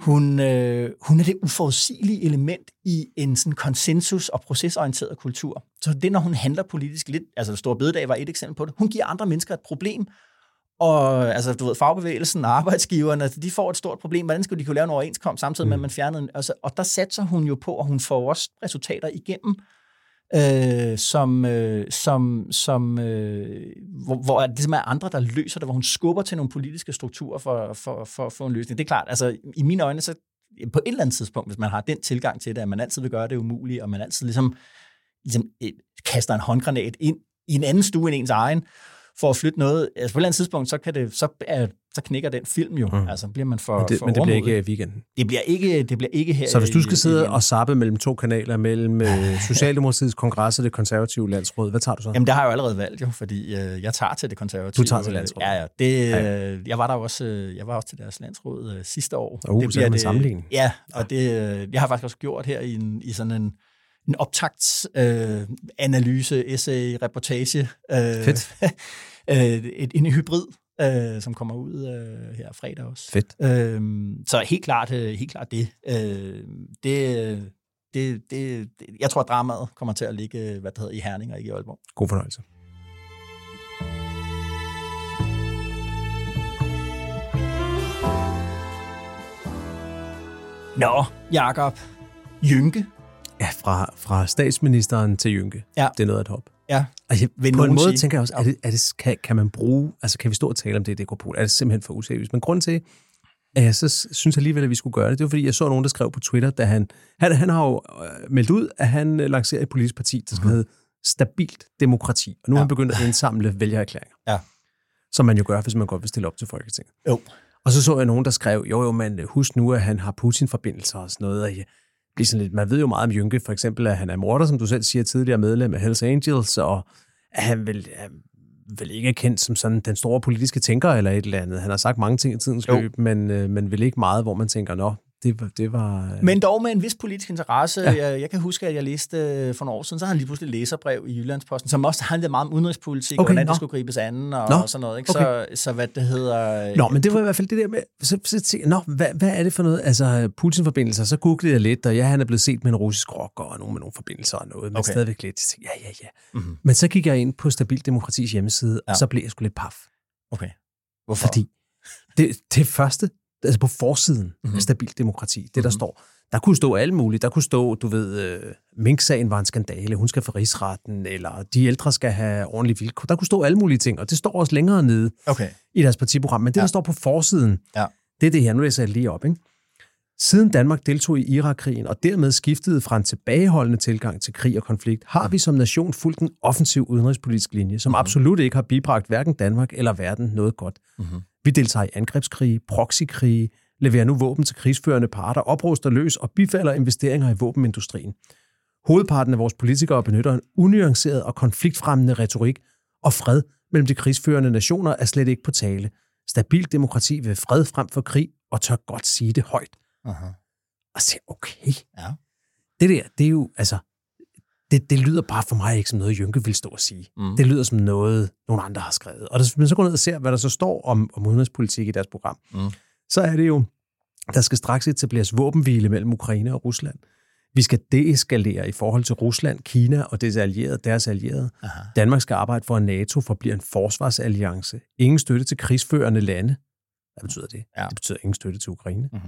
hun, øh, hun er det uforudsigelige element i en sådan konsensus- og procesorienteret kultur. Så det, når hun handler politisk lidt, altså Stor Bededag var et eksempel på det, hun giver andre mennesker et problem, og altså, du ved, fagbevægelsen og arbejdsgiverne, altså, de får et stort problem. Hvordan skulle de kunne lave en overenskomst samtidig med, at man fjernede altså, Og der satser hun jo på, at hun får også resultater igennem, øh, som, øh, som, som øh, hvor, hvor det ligesom er andre, der løser det, hvor hun skubber til nogle politiske strukturer for, for, for at få en løsning. Det er klart, altså i mine øjne, så på et eller andet tidspunkt, hvis man har den tilgang til det, at man altid vil gøre det umuligt, og man altid ligesom, ligesom øh, kaster en håndgranat ind i en anden stue end ens egen, for at flytte noget. Altså på et eller andet tidspunkt, så, kan det, så, er, så knækker den film jo. Mm. Altså bliver man for Men det, for men det bliver ikke i weekenden? Det bliver ikke, det bliver ikke her Så hvis du skal sidde og sappe mellem to kanaler, mellem øh, (laughs) Socialdemokratiets kongres og det konservative landsråd, hvad tager du så? Jamen, det har jeg jo allerede valgt jo, fordi øh, jeg tager til det konservative. Du tager til landsrådet? Ja, ja. Det, ja. Øh, jeg var der også, øh, jeg var også til deres landsråd øh, sidste år. Uh, det bliver det, sammenligning. Ja, og det, øh, jeg har faktisk også gjort her i, en, i sådan en en optagtsanalyse, øh, analyse, essay, reportage. Øh, Fedt. (laughs) øh, et, en hybrid, øh, som kommer ud øh, her fredag også. Fedt. Øh, så helt klart, øh, helt klart det. Øh, det, det, det, det. Jeg tror, at dramaet kommer til at ligge hvad det hedder, i Herning og ikke i Aalborg. God fornøjelse. Nå, Jakob. Jynke. Ja, fra, fra statsministeren til Jynke. Ja. Det er noget at hoppe. Ja. Altså, på en måde sige. tænker jeg også, er det, er det, kan, kan man bruge, altså kan vi stå og tale om det, det går på? Er det simpelthen for useriøst? Men grund til, at jeg så synes alligevel, at vi skulle gøre det, det var fordi, jeg så nogen, der skrev på Twitter, da han, han, han har jo øh, meldt ud, at han øh, lancerer et politisk parti, der skal mm. hedde Stabilt Demokrati. Og nu ja. har han begyndt at indsamle vælgererklæringer. Ja. Som man jo gør, hvis man godt vil stille op til Folketinget. Jo. Og så så jeg nogen, der skrev, jo jo, men husk nu, at han har Putin-forbindelser og sådan noget, og blive sådan lidt, man ved jo meget om Jynke, for eksempel, at han er morder, som du selv siger, tidligere medlem af Hells Angels, og at han vil, vel ikke er kendt som sådan den store politiske tænker eller et eller andet. Han har sagt mange ting i tidens løb, men, øh, men vil ikke meget, hvor man tænker, nå, det, det var... Øh... Men dog med en vis politisk interesse. Ja. Jeg, jeg kan huske, at jeg læste øh, for nogle år siden, så har han lige pludselig læserbrev i Jyllandsposten, som også handlede meget om udenrigspolitik, okay, og hvordan det skulle gribes an og, og sådan noget. Ikke? Okay. Så, så hvad det hedder... Nå, men det var i hvert fald det der med... Så, så, så, nå, hvad, hvad er det for noget? Altså, Putin-forbindelser, så googlede jeg lidt, og ja, han er blevet set med en russisk rock og nogen med nogle forbindelser og noget, men okay. stadigvæk lidt. Så, ja, ja, ja. Mm-hmm. Men så gik jeg ind på Stabil Demokratis hjemmeside, ja. og så blev jeg sgu lidt paf. Okay. Hvorfor? Fordi det, det første, altså på forsiden mm-hmm. af Stabil Demokrati, det der mm-hmm. står, Der kunne stå alt muligt. Der kunne stå, du ved, øh, Mink-sagen var en skandale, hun skal for rigsretten, eller de ældre skal have ordentlige vilkår. Der kunne stå alle mulige ting, og det står også længere nede Okay. i deres partiprogram. Men det, ja. Ja. der står på forsiden, Ja. det er det her. Nu læser jeg lige op, ikke? Siden Danmark deltog i Irakkrigen og dermed skiftede fra en tilbageholdende tilgang til krig og konflikt, har vi som nation fulgt en offensiv udenrigspolitisk linje, som absolut ikke har bibragt hverken Danmark eller verden noget godt. Mm-hmm. Vi deltager i angrebskrige, proxykrige, leverer nu våben til krigsførende parter, opruster løs og bifalder investeringer i våbenindustrien. Hovedparten af vores politikere benytter en unuanceret og konfliktfremmende retorik, og fred mellem de krigsførende nationer er slet ikke på tale. Stabil demokrati ved fred frem for krig, og tør godt sige det højt. Uh-huh. Og så okay. Ja. Det der, det er jo, altså, det, det lyder bare for mig ikke som noget, Jynke vil stå og sige. Mm. Det lyder som noget, nogle andre har skrevet. Og hvis man så går ned og ser, hvad der så står om, om udenrigspolitik i deres program, Mm. så er det jo, der skal straks etableres våbenhvile mellem Ukraine og Rusland. Vi skal deeskalere i forhold til Rusland, Kina og deres allierede. Deres allierede. Aha. Danmark skal arbejde for, at NATO forbliver en forsvarsalliance. Ingen støtte til krigsførende lande. Hvad betyder det? Ja. Det betyder ingen støtte til Ukraine. Mhm.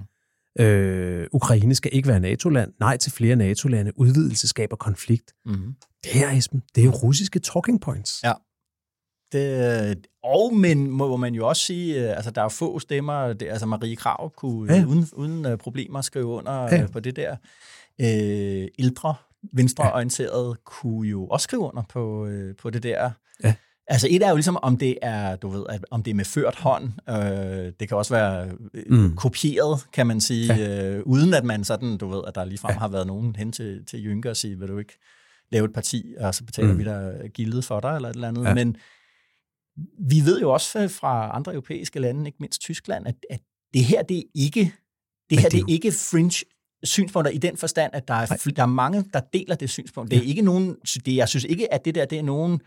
Øh, Ukraine skal ikke være NATO-land. Nej til flere NATO-lande. Udvidelse skaber konflikt. Mm-hmm. Det her, Esben, det er jo russiske talking points. Ja. Det, og men må man jo også sige, øh, altså der er få stemmer, det, altså Marie Krav kunne Ja. ja. uden, uden øh, problemer skrive under Ja. ja. på det der. Øh, ældre, venstreorienterede kunne jo også skrive under på, øh, på det der. Ja. Altså et er jo ligesom, om det er, du ved, at, om det er med ført hånd. Øh, det kan også være øh, Mm. kopieret, kan man sige, ja. øh, uden at man sådan, du ved, at der ligefrem Ja. har været nogen hen til, til Jynke og sige, vil du ikke lave et parti, og så betaler Mm. vi dig gildet for dig, eller et eller andet. Ja. Men vi ved jo også fra andre europæiske lande, ikke mindst Tyskland, at, at det her, det er ikke, det her, det er det er ikke fringe synspunkter i den forstand, at der er, der er mange, der deler det synspunkt. Det er ikke nogen, det, jeg synes ikke, at det der, det er nogen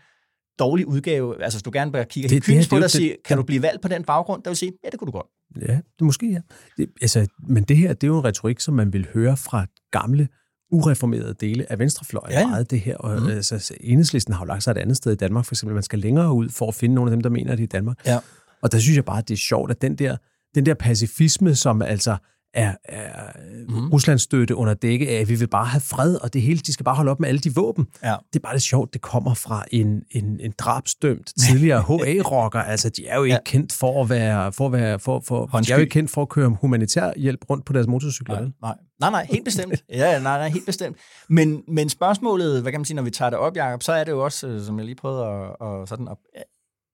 dårlig udgave. Altså, hvis du gerne vil kigge helt kynisk på det og det- sige, kan du blive valgt på den baggrund? Der vil sige, ja, det kunne du godt. Ja, det måske ja. Det, altså, men det her, det er jo en retorik, som man vil høre fra gamle, ureformerede dele af venstrefløjen. Ja, ja. Meget det her. Og, mm. altså, enhedslisten har jo lagt sig et andet sted i Danmark, for eksempel. Man skal længere ud for at finde nogle af dem, der mener, at det er i Danmark. Ja. Og der synes jeg bare, at det er sjovt, at den der, den der pacifisme, som altså er, er mm. Ruslands støtte under dække af, at vi vil bare have fred, og det hele, de skal bare holde op med alle de våben. Ja. Det er bare lidt sjovt, det kommer fra en, en, en drabstømt tidligere (laughs) HA-rocker. Altså, de er jo ikke ja. Kendt for at være, for at være, for, for, de er jo ikke kendt for at køre humanitær hjælp rundt på deres motorcykler. Nej, nej. nej, nej, helt bestemt. (laughs) Ja, nej, nej, helt bestemt. Men, men spørgsmålet, hvad kan man sige, når vi tager det op, Jacob, så er det jo også, øh, som jeg lige prøvede at, at sådan op,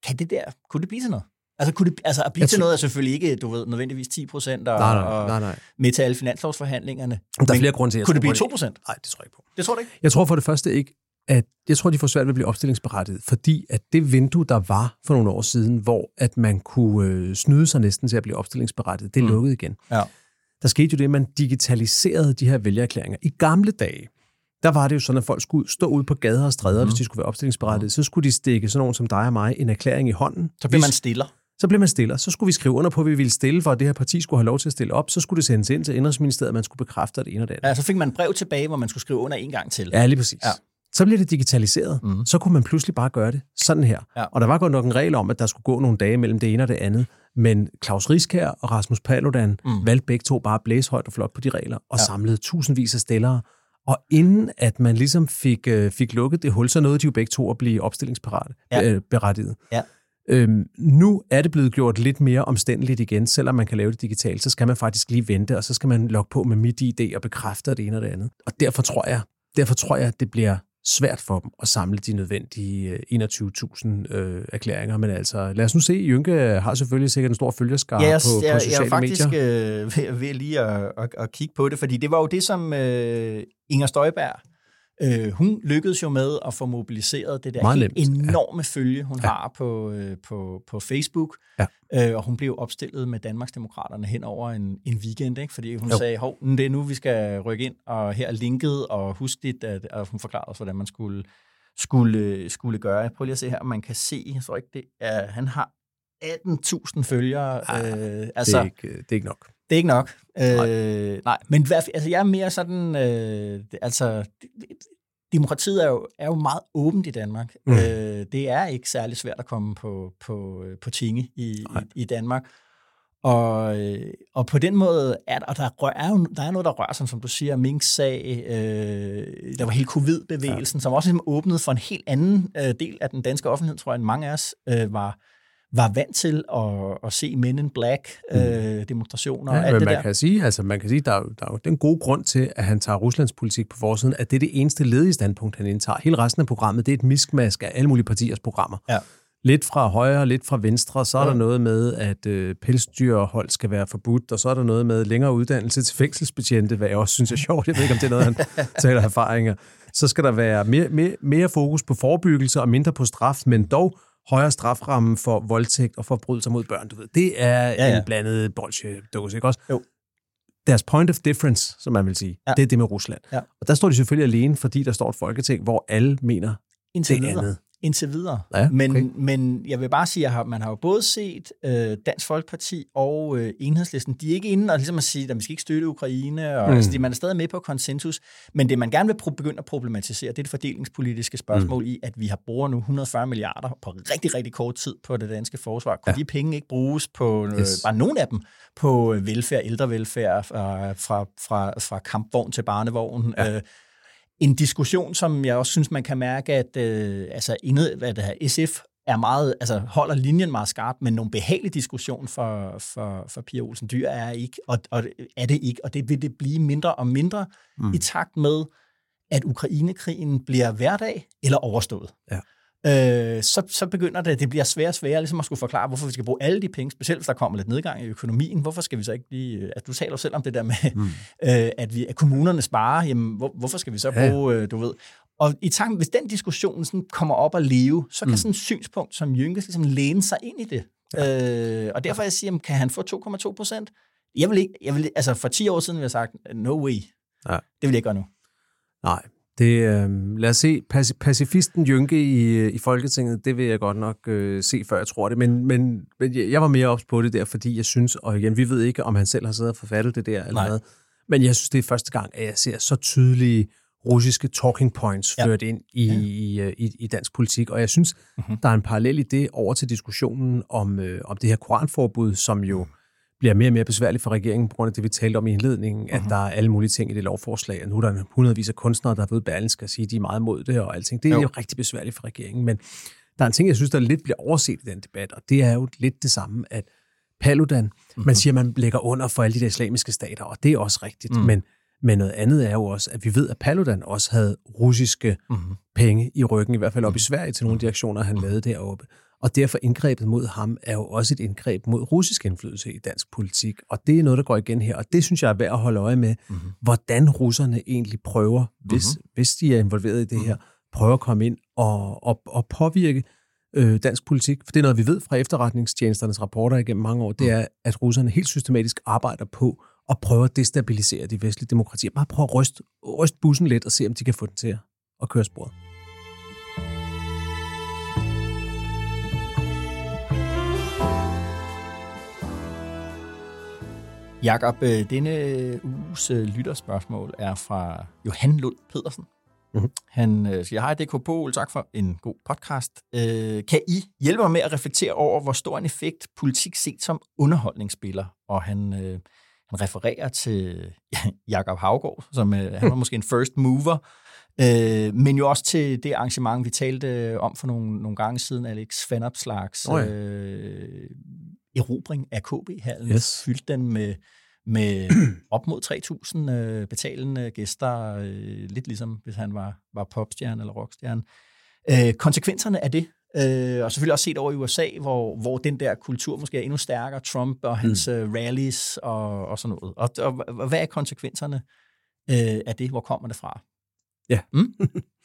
kan det der, kunne det blive til noget? Altså, kunne det, altså at blive Jeg til noget er selvfølgelig ikke, du ved, nødvendigvis 10 procent og, Nej, nej, nej, nej. med til alle finanslovsforhandlingerne. Der er Men flere grunde til, at Kunne det blive på 2 procent? Nej, det tror jeg ikke på. Det tror du ikke? Jeg tror for det første ikke, at jeg tror, de får svært ved at blive opstillingsberettiget, fordi at det vindue, der var for nogle år siden, hvor at man kunne øh, snyde sig næsten til at blive opstillingsberettiget, det er Mm. lukket igen. Ja. Der skete jo det, at man digitaliserede de her vælgererklæringer. I gamle dage, der var det jo sådan, at folk skulle stå ude på gader og stræder, mm. hvis de skulle være opstillingsberettiget. Så skulle de stikke sådan nogen som dig og mig en erklæring i hånden. Så bliver Hvis- man stiller. Så blev man stiller. Så skulle vi skrive under på, at vi ville stille, for at det her parti skulle have lov til at stille op. Så skulle det sendes ind til Indrigsministeriet, at man skulle bekræfte det ene og det andet. Ja, så fik man et brev tilbage, hvor man skulle skrive under en gang til. Ja, lige præcis. Ja. Så blev det digitaliseret. Mm. Så kunne man pludselig bare gøre det sådan her. Ja. Og der var godt nok en regel om, at der skulle gå nogle dage mellem det ene og det andet. Men Claus Riskær og Rasmus Paludan. Mm. valgte begge to bare at blæse højt og flot på de regler, og Ja. samlede tusindvis af stillere. Og inden at man ligesom fik, øh, fik lukket det hul, så nåede de jo begge to at blive opstillingsberettiget. Ja. Øh, berettiget. Ja. Øhm, nu er det blevet gjort lidt mere omstændeligt igen. Selvom man kan lave det digitalt, så skal man faktisk lige vente, og så skal man logge på med mit ID og bekræfte det ene og det andet. Og derfor tror jeg, derfor tror jeg, at det bliver svært for dem at samle de nødvendige øh, 21.000 øh, erklæringer. Men altså, lad os nu se. Jynke har selvfølgelig sikkert en stor følgerskare Ja, jeg, på, på jeg, sociale jeg er faktisk medier. øh, (laughs) ved, ved lige at, at, at kigge på det, fordi det var jo det, som øh, Inger Støjberg, øh, hun lykkedes jo med at få mobiliseret det der helt nemt, ja. enorme følge, hun Ja. har på, øh, på, på Facebook. Ja. Øh, og hun blev opstillet med Danmarksdemokraterne hen over en, en weekend, ikke? fordi hun Jo. sagde, hov, det er nu, vi skal rykke ind, og her er linket, og husk det, at, at hun forklarede os, hvordan man skulle, skulle, skulle gøre. Prøver lige at se her, om man kan se, jeg tror ikke, det er, han har 18.000 følgere. Ah, øh, Det, altså, er ikke, øh, det er ikke nok. det er ikke nok. Nej. Øh, nej, men hvad, altså, jeg er mere sådan, øh, det- altså, det- det- demokratiet er jo, er jo meget åbent i Danmark. Mm. Øh, det er ikke særlig svært at komme på, på, på tinge i, Nej. i, i Danmark. Og, øh, og på den måde er der, og der, rør, er jo, der er noget, der rører sig, som du siger, Mink-sag, øh, der var hele covid-bevægelsen, ja. som også ligesom åbnede for en helt anden øh, del af den danske offentlighed, tror jeg, end mange af os øh, var, var vant til at, at se Men in Black øh, demonstrationer Ja, og alt men det man der. kan sige, altså man kan sige, der er, der er jo den gode grund til, at han tager Ruslands politik på forsiden, at det er det eneste ledige standpunkt, han indtager. Hele resten af programmet, det er et miskmask af alle mulige partiers programmer. Ja. Lidt fra højre, lidt fra venstre, så er Ja. der noget med, at øh, pelsdyrhold skal være forbudt, og så er der noget med længere uddannelse til fængselsbetjente, hvad jeg også synes er sjovt. Jeg ved ikke, om det er noget, han (laughs) taler erfaringer. Så skal der være mere, mere, mere fokus på forebyggelse og mindre på straf, men dog højere straframme for voldtægt og forbrydelser mod børn. Du ved, det er ja, Ja, en blandet bolsje-dose, ikke også? Jo. Deres point of difference, som man vil sige, Ja. det er det med Rusland. Ja. Og der står de selvfølgelig alene, fordi der står et folketing, hvor alle mener Indtil det andet. Indtil videre. Ja, men, okay. men jeg vil bare sige, at man har jo både set øh, Dansk Folkeparti og øh, Enhedslisten, de er ikke inde og ligesom at sige, at vi skal ikke støtte Ukraine, og, mm. Altså, de, man er stadig med på konsensus, men det man gerne vil pro- begynde at problematisere, det er det fordelingspolitiske spørgsmål mm. i, at vi har bruger nu 140 milliarder på rigtig, rigtig kort tid på det danske forsvar. Kunne ja. De penge ikke bruges på, øh, Yes. bare nogle af dem, på øh, velfærd, ældrevelfærd, fra, fra, fra, fra kampvogn til barnevogn, ja. øh, en diskussion, som jeg også synes, man kan mærke, at øh, altså, indet, hvad det her, SF er meget, altså holder linjen meget skarp, men nogle behagelige diskussion for, for, for Pia Olsen Dyr er ikke, og, og er det ikke, og det vil det blive mindre og mindre mm. i takt med, at Ukrainekrigen bliver hverdag eller overstået. Ja. Øh, så, så begynder det, det bliver sværere og sværere ligesom at skulle forklare, hvorfor vi skal bruge alle de penge, specielt hvis der kommer lidt nedgang i økonomien. Hvorfor skal vi så ikke lige... Altså, du taler selv om det der med, mm. (laughs) øh, at, vi, at kommunerne sparer. Jamen, hvor, hvorfor skal vi så Ja. bruge, øh, du ved... Og i tanken, hvis den diskussion sådan kommer op og leve, så kan mm. sådan et synspunkt som Jynkes ligesom læne sig ind i det. Ja. Øh, og derfor jeg siger, kan han få 2,2 procent? Jeg vil ikke, jeg vil, altså for 10 år siden ville jeg sagt, no way. Ja. Det vil jeg ikke gøre nu. Nej, det, øh, lad os se, Paci- pacifisten Jynke i, i Folketinget, det vil jeg godt nok øh, se, før jeg tror det, men, men, men jeg var mere ops på det der, fordi jeg synes, og igen, vi ved ikke, om han selv har siddet og forfattet det der eller Nej. noget, men jeg synes, det er første gang, at jeg ser så tydelige russiske talking points Ja. ført ind i, ja. i, øh, i, i dansk politik, og jeg synes, mm-hmm. der er en parallel i det over til diskussionen om, øh, om det her koranforbud, som jo bliver mere og mere besværligt for regeringen, på grund af det, vi talte om i indledningen, at der er alle mulige ting i det lovforslag, og nu er der hundredvis af kunstnere, der har været Berlingske og sige, at de er meget imod det og alting. Det er Jo. jo rigtig besværligt for regeringen, men der er en ting, jeg synes, der lidt bliver overset i den debat, og det er jo lidt det samme, at Paludan, mm-hmm. man siger, at man lægger under for alle de der islamiske stater, og det er også rigtigt, mm. men, men noget andet er jo også, at vi ved, at Paludan også havde russiske mm-hmm. penge i ryggen, i hvert fald op i Sverige til nogle af de aktioner, han lavede deroppe. Og derfor indgrebet mod ham er jo også et indgreb mod russisk indflydelse i dansk politik. Og det er noget, der går igen her. Og det synes jeg er værd at holde øje med, mm-hmm. hvordan russerne egentlig prøver, hvis, mm-hmm. hvis de er involveret i det her, prøver at komme ind og, og, og påvirke øh, dansk politik. For det er noget, vi ved fra efterretningstjenesternes rapporter igennem mange år, det er, at russerne helt systematisk arbejder på at prøve at destabilisere de vestlige demokratier. Bare prøve at ryste, ryste bussen lidt og se, om de kan få den til at, køre sporet. Jakob, øh, denne uges øh, lytterspørgsmål er fra Johan Lund Pedersen. Mhm. Han øh, siger, hej DK Pol, tak for en god podcast. Øh, kan I hjælpe mig med at reflektere over, hvor stor en effekt politik set som underholdningsspiller? Og han, øh, han refererer til (laughs) Jakob Havgård, som øh, han var (laughs) måske en first mover, øh, men jo også til det arrangement, vi talte om for nogle, nogle gange siden, Alex Vanopslags Nå ja. øh, erobring af KB-hallen. Yes. Fyldte den med, med (clears throat) op mod 3.000 øh, betalende gæster, øh, lidt ligesom hvis han var, var popstjerne eller rockstjerne. Øh, konsekvenserne af det, øh, og selvfølgelig også set over i USA, hvor, hvor den der kultur måske er endnu stærkere, Trump og hans mm. rallies og, og sådan noget. Og, og, og hvad er konsekvenserne øh, af det? Hvor kommer det fra? Ja. Mm?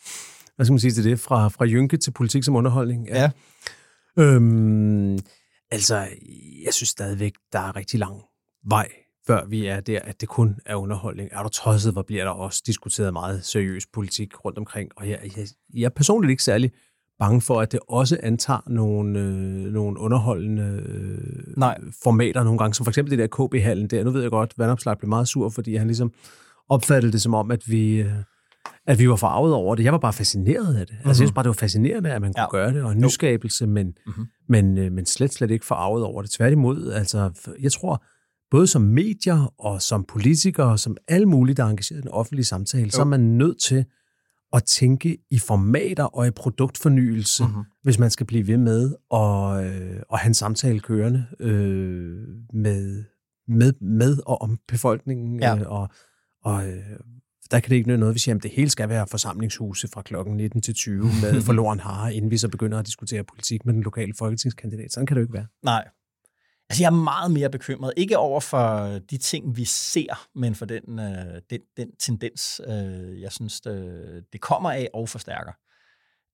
(laughs) Hvad skal man sige til det? Fra, fra Jynke til politik som underholdning? Ja. Øhm, altså, jeg synes stadigvæk, der er rigtig lang vej, før vi er der, at det kun er underholdning. Er du tosset, hvor bliver der også diskuteret meget seriøs politik rundt omkring. Og jeg, jeg, jeg er personligt ikke særlig bange for, at det også antager nogle, øh, nogle underholdende øh, Nej. formater nogle gange, som for eksempel det der KB-hallen der. Nu ved jeg godt, Vandopslag blev meget sur, fordi han ligesom opfattede det som om, at vi... Øh, at vi var farvet over det. Jeg var bare fascineret af det. Mm-hmm. Altså, jeg synes bare, det var fascinerende, at man kunne Ja. gøre det, og en nyskabelse, men, mm-hmm. men, øh, men slet, slet ikke forarvet over det. Tværtimod, altså, jeg tror, både som medier og som politikere, og som alle mulige, der er engageret i den offentlige samtale, jo. så er man nødt til at tænke i formater og i produktfornyelse, mm-hmm. hvis man skal blive ved med at, øh, at have en samtale kørende øh, med, med, med og om befolkningen. Ja. Øh, og, og øh, der kan det ikke noget, vi siger, at det hele skal være forsamlingshuse fra klokken 19 til 20 med (laughs) forloren har, inden vi så begynder at diskutere politik med den lokale folketingskandidat. Sådan kan det jo ikke være. Nej. Altså, jeg er meget mere bekymret. Ikke over for de ting, vi ser, men for den, øh, den, den tendens, øh, jeg synes, det, det kommer af og forstærker.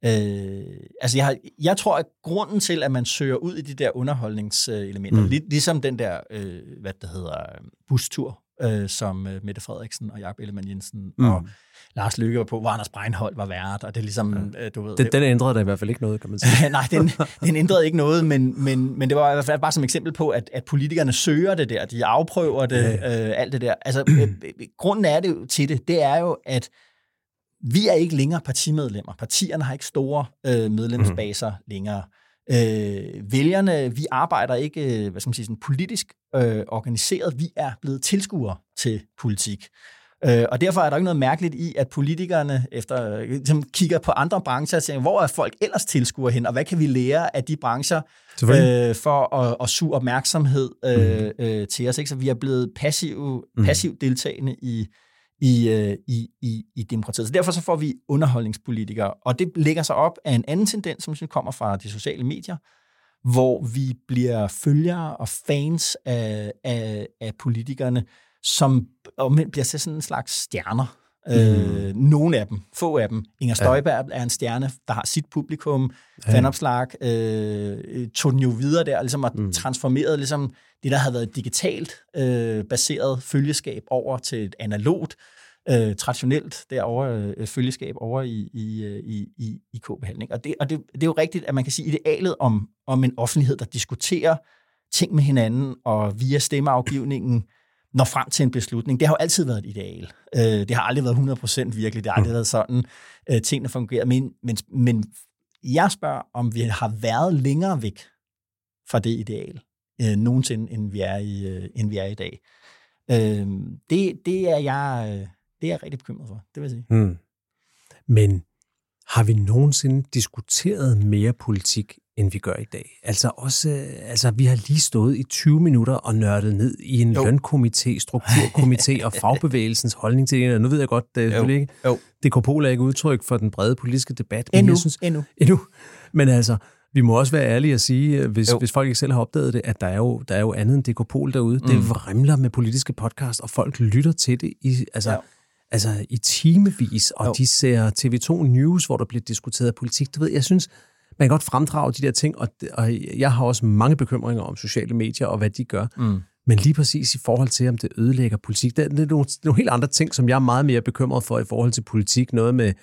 Øh, altså, jeg, har, jeg tror, at grunden til, at man søger ud i de der underholdningselementer, mm. lig, ligesom den der, øh, hvad det hedder, bustur, øh, som øh, Mette Frederiksen og Jakob Ellemann Jensen mm. og Lars Løkke var på, hvor Anders Breinholt var vært, og det er ligesom, ja. øh, du ved... Den, den ændrede da i hvert fald ikke noget, kan man sige. (laughs) Nej, den, den ændrede ikke noget, men, men, men det var i hvert fald bare som eksempel på, at, at politikerne søger det der, de afprøver det, ja. øh, alt det der. Altså, øh, øh, grunden er det til det, det er jo, at vi er ikke længere partimedlemmer. Partierne har ikke store øh, medlemsbaser mm. længere. Øh, vælgerne, vi arbejder ikke hvad skal man sige, sådan politisk øh, organiseret, vi er blevet tilskuere til politik. Øh, og derfor er der ikke noget mærkeligt i, at politikerne efter, ligesom, kigger på andre brancher og tænker, hvor er folk ellers tilskuer hen, og hvad kan vi lære af de brancher øh, for at, at suge opmærksomhed øh, mm. øh, til os. Ikke? Så vi er blevet passiv, mm. passivt deltagende i, i, øh, i, i, i demokratiet. Så derfor så får vi underholdningspolitikere, og det lægger sig op af en anden tendens, som kommer fra de sociale medier, hvor vi bliver følgere og fans af, af, af politikerne, som bliver til sådan en slags stjerner. Mm. Øh, nogle af dem, få af dem. Inger Støjberg ja. er en stjerne, der har sit publikum. Ja. Fanopslag øh, tog den jo videre der, ligesom at mm. transformeret ligesom det, der havde været digitalt øh, baseret følgeskab over til et analogt, øh, traditionelt derovre, øh, følgeskab over i, i, øh, i, i, i K-behandling. Og, det, og det, det er jo rigtigt, at man kan sige idealet om, om en offentlighed, der diskuterer ting med hinanden, og via stemmeafgivningen når frem til en beslutning. Det har jo altid været et ideal. Øh, det har aldrig været 100% virkelig. Det har aldrig mm. været sådan, øh, tingene fungerer. Men, men, men jeg spørger, om vi har været længere væk fra det ideal øh, nogensinde, end vi er i, øh, end vi er i dag. Øh, det, det, er jeg, øh, det er jeg rigtig bekymret for, det vil jeg sige. Mm. Men har vi nogensinde diskuteret mere politik, end vi gør i dag. Altså også, altså vi har lige stået i 20 minutter og nørdet ned i en jo. lønkomité, strukturkomité og (laughs) fagbevægelsens holdning til det. Nu ved jeg godt, det er selvfølgelig ikke. Jo. Dekopol er ikke udtryk for den brede politiske debat. Men endnu, jeg synes, endnu. endnu. Men altså, vi må også være ærlige og sige, hvis, hvis folk ikke selv har opdaget det, at der er jo, der er jo andet end Dekopol derude. Mm. Det vrimler med politiske podcast, og folk lytter til det i, altså, ja. altså, i timevis, og jo. de ser TV2 News, hvor der bliver diskuteret politik. Du ved, jeg synes, man kan godt fremdrage de der ting, og, og jeg har også mange bekymringer om sociale medier og hvad de gør. Mm. Men lige præcis i forhold til, om det ødelægger politik, det, er nogle, det er nogle helt andre ting, som jeg er meget mere bekymret for i forhold til politik. Noget med,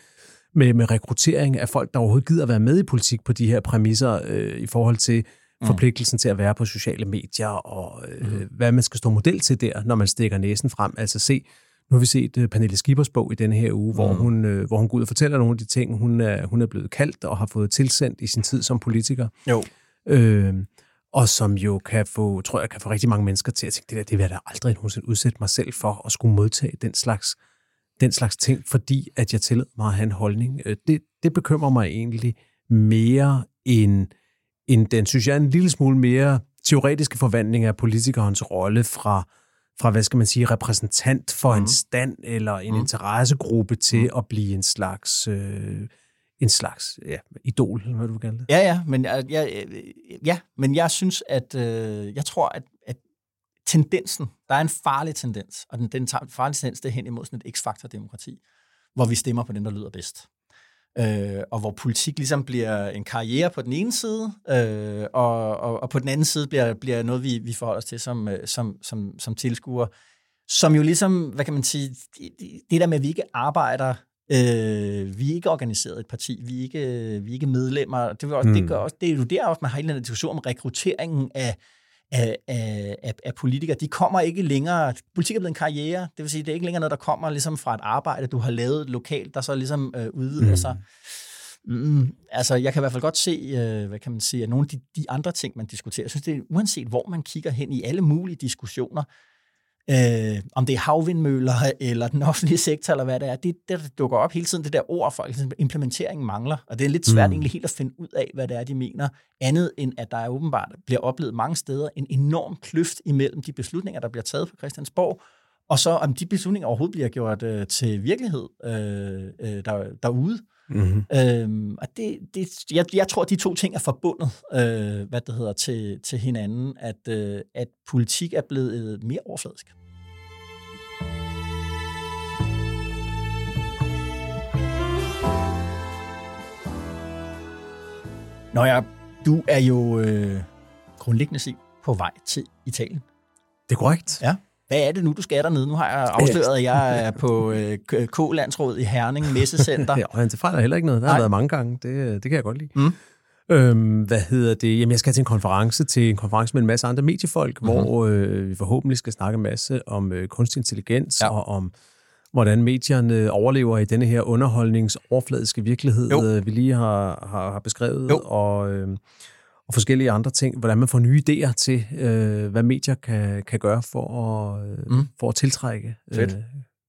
med, med rekruttering af folk, der overhovedet gider at være med i politik på de her præmisser øh, i forhold til mm. forpligtelsen til at være på sociale medier, og øh, mm. hvad man skal stå model til der, når man stikker næsen frem. Altså se, nu har vi set uh, Pernille Skibers bog i denne her uge, mm. hvor, hun, uh, hvor hun går ud og fortæller nogle af de ting, hun er, hun er blevet kaldt og har fået tilsendt i sin tid som politiker. Jo. Øh, og som jo kan få, tror jeg, kan få rigtig mange mennesker til at tænke, det der, det vil jeg da aldrig nogensinde udsætte mig selv for at skulle modtage den slags, den slags ting, fordi at jeg tillader mig at have en holdning. Øh, det, det bekymrer mig egentlig mere end, end den, synes jeg, en lille smule mere teoretiske forvandling af politikernes rolle fra fra, hvad skal man sige, repræsentant for mm. en stand eller en mm. interessegruppe til mm. at blive en slags... Øh, en slags ja, idol, eller hvad du vil kalde det. Ja, ja, men jeg, jeg, ja, men jeg synes, at øh, jeg tror, at, at tendensen, der er en farlig tendens, og den, den farlige tendens, det er hen imod sådan et x-faktor-demokrati, hvor vi stemmer på den, der lyder bedst øh, og hvor politik ligesom bliver en karriere på den ene side, øh, og, og, og på den anden side bliver, bliver noget, vi, vi forholder os til som, øh, som, som, som tilskuer, som jo ligesom, hvad kan man sige, det, det der med, at vi ikke arbejder, øh, vi er ikke organiseret et parti, vi er ikke, vi er ikke medlemmer, det, også, mm. det, gør også, det er jo der også, man har en eller anden diskussion om rekrutteringen af, af, af, af politikere, de kommer ikke længere, politik er blevet en karriere, det vil sige, det er ikke længere noget, der kommer ligesom fra et arbejde, du har lavet lokalt, der så ligesom øh, udvider mm. sig. Mm, altså, jeg kan i hvert fald godt se, øh, hvad kan man sige, at nogle af de, de andre ting, man diskuterer, jeg synes, det er uanset, hvor man kigger hen i alle mulige diskussioner, øh, om det er havvindmøller (laughs) eller den offentlige sektor, eller hvad det er, det, der dukker op hele tiden, det der ord, for eksempel implementeringen mangler, og det er lidt svært mm. egentlig helt at finde ud af, hvad det er, de mener, andet end at der er åbenbart bliver oplevet mange steder en enorm kløft imellem de beslutninger, der bliver taget på Christiansborg, og så om de beslutninger overhovedet bliver gjort øh, til virkelighed øh, øh, der, derude. Mm-hmm. Øhm, og det, det, jeg, jeg tror, at de to ting er forbundet øh, hvad det hedder, til, til hinanden, at, øh, at politik er blevet mere overfladisk. Nå ja, du er jo øh, grundlæggende set på vej til Italien. Det er korrekt. Ja. Hvad er det nu, du skal dernede? Nu har jeg afsløret, at jeg (laughs) er på øh, K-landsråd i Herning Messecenter. ja, og det fejler heller ikke noget. Der har Nej. været mange gange. Det, det kan jeg godt lide. Mm. Øhm, hvad hedder det? Jamen, jeg skal til en konference, til en konference med en masse andre mediefolk, mm-hmm. hvor øh, vi forhåbentlig skal snakke en masse om øh, kunstig intelligens ja. og om hvordan medierne overlever i denne her underholdningsoverfladiske virkelighed, jo. Øh, vi lige har, har, har beskrevet. Jo. Og, øh, og forskellige andre ting, hvordan man får nye idéer til, øh, hvad medier kan, kan gøre for at, mm. for at tiltrække øh,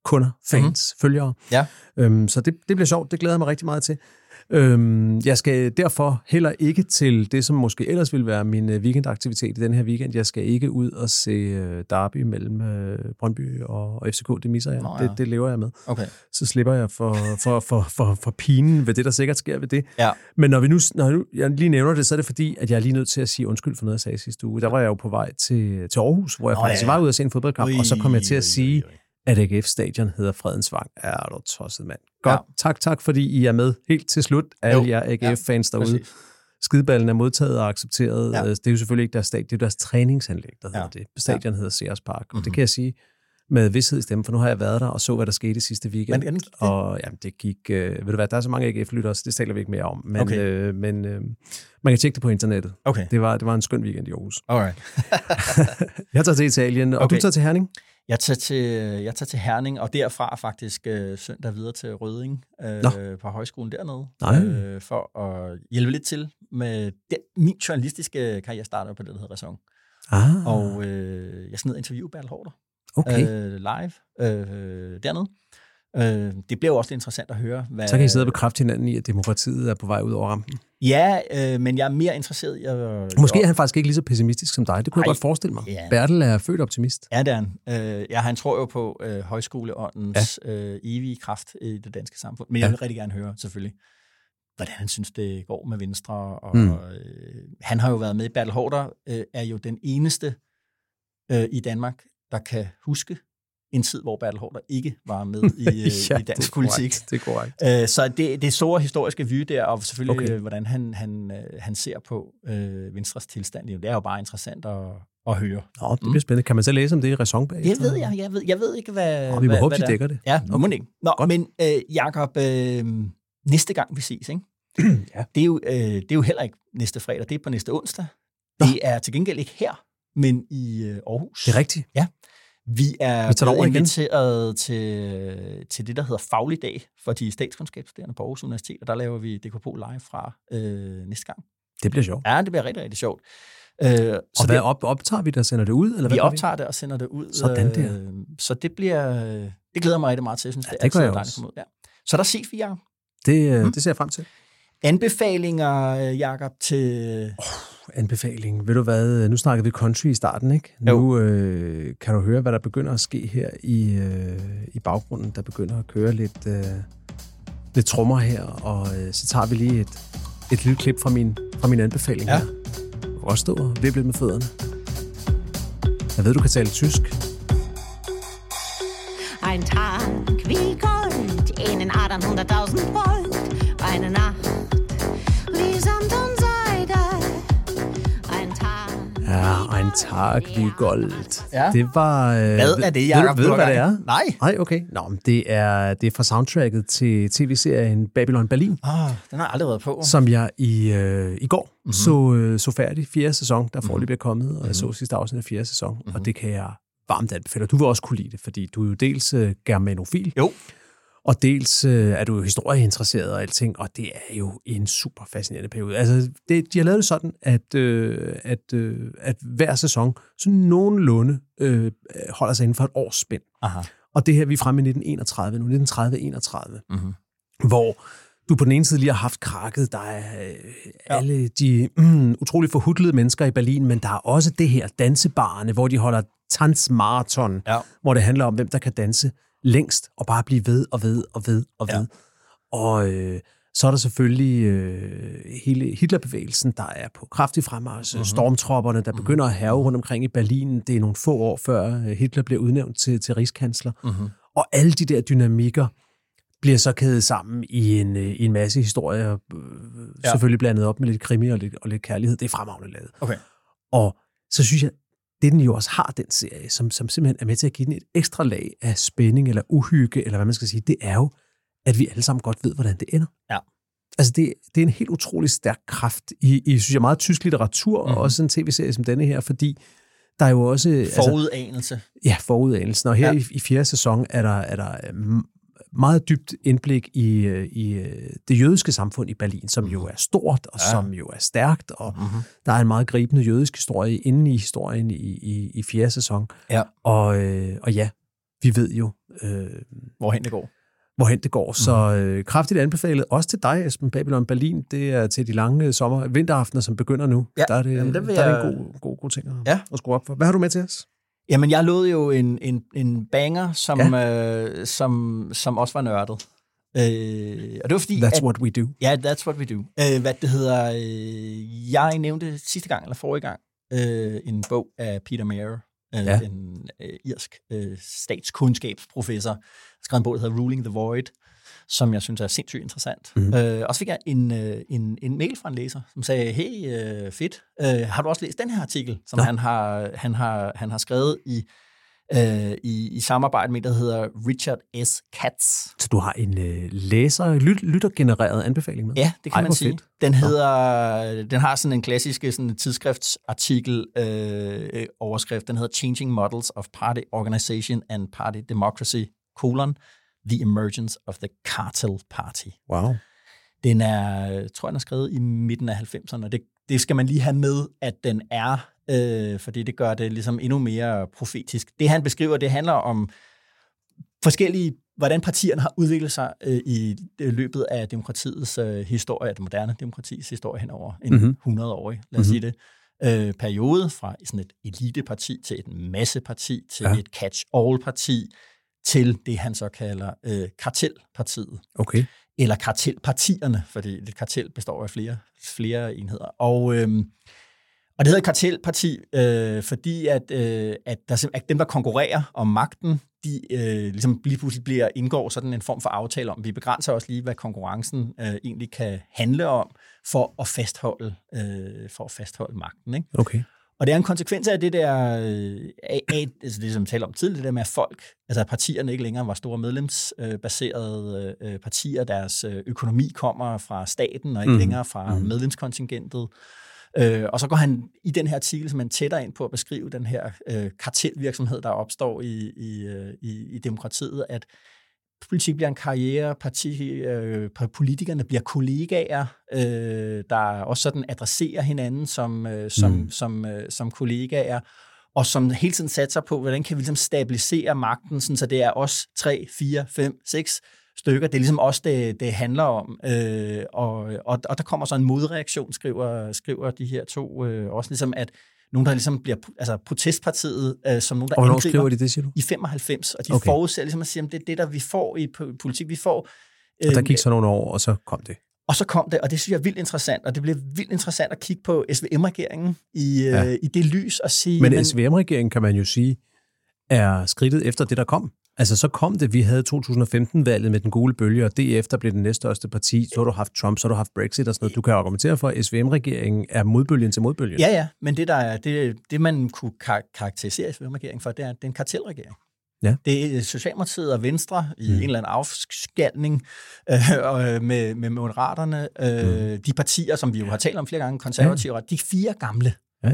kunder, fans, mm. følgere. Ja. Øhm, så det, det bliver sjovt, det glæder jeg mig rigtig meget til. Øhm, jeg skal derfor heller ikke til det, som måske ellers ville være min øh, weekendaktivitet i den her weekend. Jeg skal ikke ud og se øh, derby mellem øh, Brøndby og, og FCK. Det misser jeg. Nå, ja. det, det lever jeg med. Okay. Så slipper jeg for, for, for, for, for pinen ved det, der sikkert sker ved det. Ja. Men når, vi nu, når nu, jeg lige nævner det, så er det fordi, at jeg er lige nødt til at sige undskyld for noget, jeg sagde sidste uge. Der var jeg jo på vej til, til Aarhus, hvor jeg Nå, faktisk ja. var ude og se en fodboldkamp, ui, og så kom jeg til at sige, ui, ui at AGF Stadion hedder Fredens Vang. Er du tosset, mand. Godt. Ja. Tak, tak, fordi I er med helt til slut. Alle jer AGF-fans ja, derude. Præcis. Skideballen er modtaget og accepteret. Ja. Det er jo selvfølgelig ikke deres stadion, det er deres træningsanlæg, der hedder ja. det. Stadion ja. hedder Sears Park. Mm-hmm. Det mhm. kan jeg sige med vidshed i stemmen, for nu har jeg været der og så, hvad der skete sidste weekend. Men, det? Og jamen, det gik... Øh, ved du hvad, der er så mange AGF-lyttere, så det taler vi ikke mere om. Men, okay. øh, men øh, man kan tjekke det på internettet. Okay. Det, var, det var en skøn weekend i Aarhus. Alright. (laughs) jeg tager til Italien, og okay. du tager til Herning? Jeg tager til, jeg tager til Herning, og derfra faktisk øh, søndag videre til Røding øh, på højskolen dernede, Nej. Øh, for at hjælpe lidt til med den, min journalistiske karriere starter på det, der hedder Ræson. Ah. Og øh, jeg skal ned og interviewe Bertel Hårder okay. øh, live øh, dernede. Øh, det bliver jo også interessant at høre. Hvad, så kan I sidde og bekræfte hinanden i, at demokratiet er på vej ud over rampen. Ja, øh, men jeg er mere interesseret i at... Måske er han faktisk ikke lige så pessimistisk som dig. Det kunne Ej, jeg godt forestille mig. Ja. Bertel er født optimist. Ja, det er han. Øh, ja, han tror jo på øh, højskoleåndens ja. øh, evige kraft i det danske samfund. Men jeg vil rigtig gerne høre, selvfølgelig, hvordan han synes, det går med Venstre. Og, mm. øh, han har jo været med. Bertel Hårder øh, er jo den eneste øh, i Danmark, der kan huske en tid, hvor Bertel Hårder ikke var med (laughs) i, ja, i dansk det politik. Det er korrekt. Uh, så det, det store historiske vy der, og selvfølgelig, okay. hvordan han, han, øh, han ser på uh, Venstres tilstand. Det er jo bare interessant at, at høre. Nå, det bliver mm. spændende. Kan man så læse om det i Ræson bag? Det ved jeg. Jeg ved, jeg ved ikke, hvad... Nå, vi må hvad, håbe, hvad de dækker det. Ja, okay. må ikke. Nå, Godt. men uh, Jacob, uh, næste gang vi ses, ikke? (clears throat) ja. det, er jo, uh, det er jo heller ikke næste fredag, det er på næste onsdag. Nå. Det er til gengæld ikke her, men i uh, Aarhus. Det er rigtigt. Ja. Vi er vi blevet inviteret til, til det, der hedder Faglig Dag for de statskundskabsstuderende på Aarhus Universitet, og der laver vi DKP live fra øh, næste gang. Det bliver sjovt. Ja, det bliver rigtig, rigtig sjovt. Øh, så og hvad det, op, optager vi det og sender det ud? Eller vi hvad optager vi? det og sender det ud. Sådan der. Øh, så det bliver, det glæder mig rigtig meget til. Jeg synes, ja, det, det er altid dejligt ud. Ja. Så der ses vi, Jacob. Det, øh, mm. det ser jeg frem til. Anbefalinger, Jacob, til... Oh anbefaling. Ved du hvad, nu snakkede vi country i starten, ikke? Jo. Nu øh, kan du høre, hvad der begynder at ske her i, øh, i baggrunden. Der begynder at køre lidt, øh, lidt trommer her, og øh, så tager vi lige et, et lille klip fra min, fra min anbefaling ja. her. Du kan stå og vippe lidt med fødderne. Jeg ved, du kan tale tysk. Ein Tag wie Gold, in 800.000 Volt, eine Nacht Ja, en Tag wie Gold. Ja. Det var... Øh, hvad er det, Jacob? Ved, ved du, hvad det er? Nej. Nej, okay. Nå, men det er, det er fra soundtracket til tv-serien Babylon Berlin. Ah, den har jeg aldrig været på. Som jeg i, øh, i går mm-hmm. så, øh, så færdig. Fjerde sæson, der forløb mm-hmm. er kommet, og jeg så mhm. sidste afsnit af fjerde sæson. Mm-hmm. Og det kan jeg varmt anbefale. Du vil også kunne lide det, fordi du er jo dels øh, germanofil. Jo. Og dels øh, er du jo historieinteresseret og alting, og det er jo en super fascinerende periode. Altså, det, de har lavet det sådan, at, øh, at, øh, at hver sæson så nogenlunde øh, holder sig inden for et års spænd. Aha. Og det her, vi er fremme i 1931 nu, 1930-31, Mm-hmm. hvor du på den ene side lige har haft krakket, der er øh, alle de mm, utrolig forhudlede mennesker i Berlin, men der er også det her dansebarne, hvor de holder tanzmarathon, Ja. hvor det handler om, hvem der kan danse længst, og bare blive ved og ved og ved og ved. Ja. Og øh, så er der selvfølgelig øh, hele Hitlerbevægelsen, der er på kraftig fremmarsch, mm-hmm. stormtropperne, der begynder at have rundt omkring i Berlin. Det er nogle få år før øh, Hitler bliver udnævnt til, til rigskansler. Mm-hmm. Og alle de der dynamikker bliver så kædet sammen i en, øh, i en masse historier, øh, ja. selvfølgelig blandet op med lidt krimi og lidt, og lidt kærlighed. Det er fremragende lavet. Okay. Og så synes jeg, det den jo også har, den serie, som, som simpelthen er med til at give den et ekstra lag af spænding eller uhygge, eller hvad man skal sige, det er jo, at vi alle sammen godt ved, hvordan det ender. Ja. Altså, det, det er en helt utrolig stærk kraft i, i synes jeg, meget tysk litteratur, mm-hmm. Mhm. og også en tv-serie som denne her, fordi der er jo også... Altså, Forudanelse. Ja, forudanelsen. Og her Ja. i, i fjerde sæson er der, er der m- meget dybt indblik i, øh, i øh, det jødiske samfund i Berlin, som jo er stort og Ja. som jo er stærkt, og Mm-hmm. der er en meget gribende jødisk historie inde i historien i, i, i fjerde sæson. Ja. Og, øh, og ja, vi ved jo, øh, Hvorhen det går. hvorhen det går. Så øh, kraftigt anbefalet, også til dig, Esben Babylon Berlin. Det er til de lange sommer vinteraftener, som begynder nu. Ja, der er det, jamen, det der er det en god, god, god ting at, Ja. at skrue op for. Hvad har du med til os? Jamen, jeg lod jo en, en, en banger, som, ja. øh, som, som også var nørdet. Øh, og det var fordi... That's at, what we do. Ja, that's what we do. Øh, hvad det hedder... Øh, jeg nævnte sidste gang, eller forrige gang, øh, en bog af Peter Mayer, øh, ja. En øh, irsk øh, statskundskabsprofessor. Skrevet en bog, der hedder Ruling the Void, som jeg synes er sindssygt interessant. Mm. Øh, og så fik jeg en, øh, en, en mail fra en læser, som sagde, hey, øh, fedt, øh, har du også læst den her artikel, som han har, han, har, han har skrevet i, øh, i, i samarbejde med, der hedder Richard S. Katz. Så du har en øh, læser, lyt, lyttergenereret anbefaling med? Ja, det kan Ej, man sige. fedt. Den hedder, den har sådan en klassisk sådan tidsskriftsartikel øh, øh, overskrift. Den hedder Changing Models of Party Organization and Party Democracy, colon, The Emergence of the Cartel Party. Wow. Den er, tror jeg, den er skrevet i midten af 90'erne, og det, det skal man lige have med, at den er, øh, fordi det gør det ligesom endnu mere profetisk. Det han beskriver, det handler om forskellige, hvordan partierne har udviklet sig øh, i øh, løbet af demokratiets øh, historie, det moderne demokratis historie hen over en Mhm. mm-hmm. 100-årig, lad os Mhm. sige det, øh, periode fra sådan et eliteparti til et masseparti, til ja. et catch-all-parti, til det, han så kalder øh, kartelpartiet Okay. eller kartelpartierne, fordi et kartel består af flere, flere enheder. Og, øhm, og det hedder kartelparti, øh, fordi at, øh, at, der, at dem, der konkurrerer om magten, de øh, ligesom lige pludselig bliver, indgår sådan en form for aftale om, vi begrænser også lige, hvad konkurrencen øh, egentlig kan handle om, for at fastholde, øh, for at fastholde magten. Ikke? Okay. Og det er en konsekvens af det der, øh, af, af, altså det som vi talte om tidligere, det der med, at folk, altså at partierne ikke længere var store medlemsbaserede øh, partier, deres øh, økonomi kommer fra staten og ikke mm. længere fra mm. medlemskontingentet. Øh, og så går han i den her artikel simpelthen tættere ind på at beskrive den her øh, kartelvirksomhed, der opstår i, i, i, i demokratiet, at politik bliver en karriere, parti, øh, politikerne bliver kollegaer, øh, der også sådan adresserer hinanden som, øh, som, Mm. som, øh, som kollegaer, og som hele tiden satser på, hvordan kan vi ligesom stabilisere magten, sådan, så det er os 3, 4, 5, 6 stykker. Det er ligesom også det, det handler om. Øh, og, og, og der kommer så en modreaktion, skriver, skriver de her to øh, også ligesom, at nogen, der ligesom bliver, altså protestpartiet, øh, som nogen, der Og angriber skriver de det, siger du? i 95, og de Okay. forudser ligesom at sige, at det er det, der vi får i po- politik. Vi får, Og der øhm, gik så nogle år, og så kom det. og så kom det, og det synes jeg er vildt interessant, og det bliver vildt interessant at kigge på SVM-regeringen i, Ja. ja. øh, i det lys og sige, Men jamen, SVM-regeringen, kan man jo sige, er skridtet efter det, der kom. Altså, så kom det, vi havde 2015-valget med den gule bølge, og derefter blev det næststørste parti. Så har du haft Trump, så har du haft Brexit og sådan noget. Du kan argumentere for, at SVM-regeringen er modbølgen til modbølgen. Ja, ja, men det, der er, det, det man kunne kar- karakterisere SVM-regeringen for, det er, at det er en kartelregering. Ja. Det er Socialdemokratiet og Venstre i Mm. en eller anden afskalning øh, og med, med Moderaterne. Øh, mm. De partier, som vi jo har talt om flere gange, konservative, ja. de fire gamle, Ja.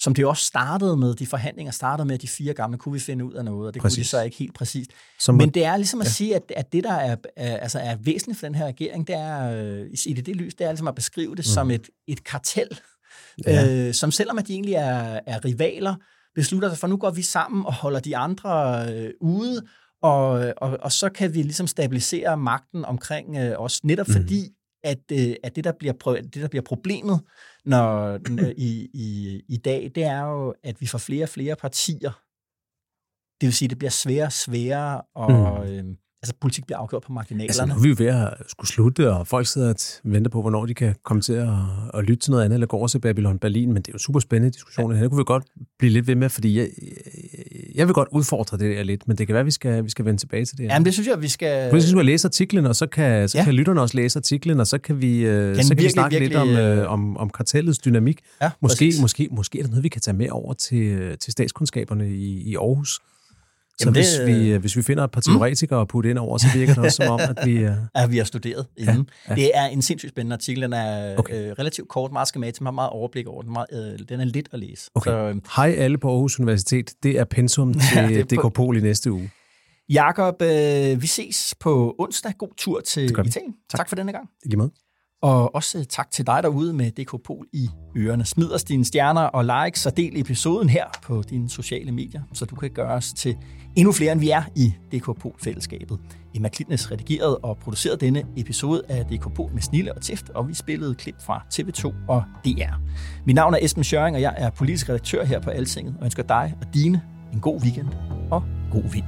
Som det også startede med, de forhandlinger startede med, at de fire gamle, kunne vi finde ud af noget, og det præcis. kunne de så ikke helt præcist. Som Men det er ligesom at ja. sige, at, at det, der er, er, altså er væsentligt for den her regering, det er, øh, i det, det lys, det er ligesom at beskrive det mm. som et, et kartel, ja. øh, som selvom at de egentlig er, er rivaler, beslutter sig for, nu går vi sammen og holder de andre øh, ude, og, og, og så kan vi ligesom stabilisere magten omkring øh, os, netop mm. fordi, at, øh, at det, der bliver, det, der bliver problemet (clears throat) når, i, i, i dag, det er jo, at vi får flere og flere partier. Det vil sige, at det bliver sværere og sværere at, mm. øh, altså politik bliver afgjort på marginalerne. Altså, nu er vi jo ved at skulle slutte, og folk sidder og venter på, hvornår de kan komme til at, at lytte til noget andet, eller gå over til Babylon Berlin, men det er jo super spændende diskussioner. Ja. Det kunne vi godt blive lidt ved med, fordi jeg, jeg vil godt udfordre det der lidt, men det kan være, at vi skal, vi skal vende tilbage til det. Jamen, det synes jeg, vi skal... Vi skal læse artiklen, og så kan, så ja. kan lytterne også læse artiklen, og så kan vi, øh, kan så kan virkelig, vi snakke virkelig, lidt om, øh, øh, om, om kartellets dynamik. Ja, måske, måske, måske er der noget, vi kan tage med over til, til statskundskaberne i, i Aarhus. Så Jamen hvis, det, vi, hvis vi finder et par teoretikere mm. at putte ind over, så virker det også som om, at vi... Uh... (laughs) Ja, vi har studeret inden. Ja, ja. Det er en sindssygt spændende artikel. Den er okay. øh, relativt kort, meget skematisk, har meget overblik over den. Meget, øh, den er lidt at læse. Okay. Så, øh, Hej alle på Aarhus Universitet. Det er pensum (laughs) til ja, DK Pol i næste uge. Jakob, øh, vi ses på onsdag. God tur til Italien. Tak. tak for denne gang. I lige måde. Og også tak til dig derude med DK Pol i ørerne. Smid os dine stjerner og likes og del episoden her på dine sociale medier, så du kan gøre os til endnu flere, end vi er i DK fællesskabet Emma Klitnes redigerede og producerede denne episode af DK med Snille og Tift, og vi spillede klip fra TV2 og DR. Mit navn er Esben Schøring, og jeg er politisk redaktør her på Altinget, og ønsker dig og dine en god weekend og god vind.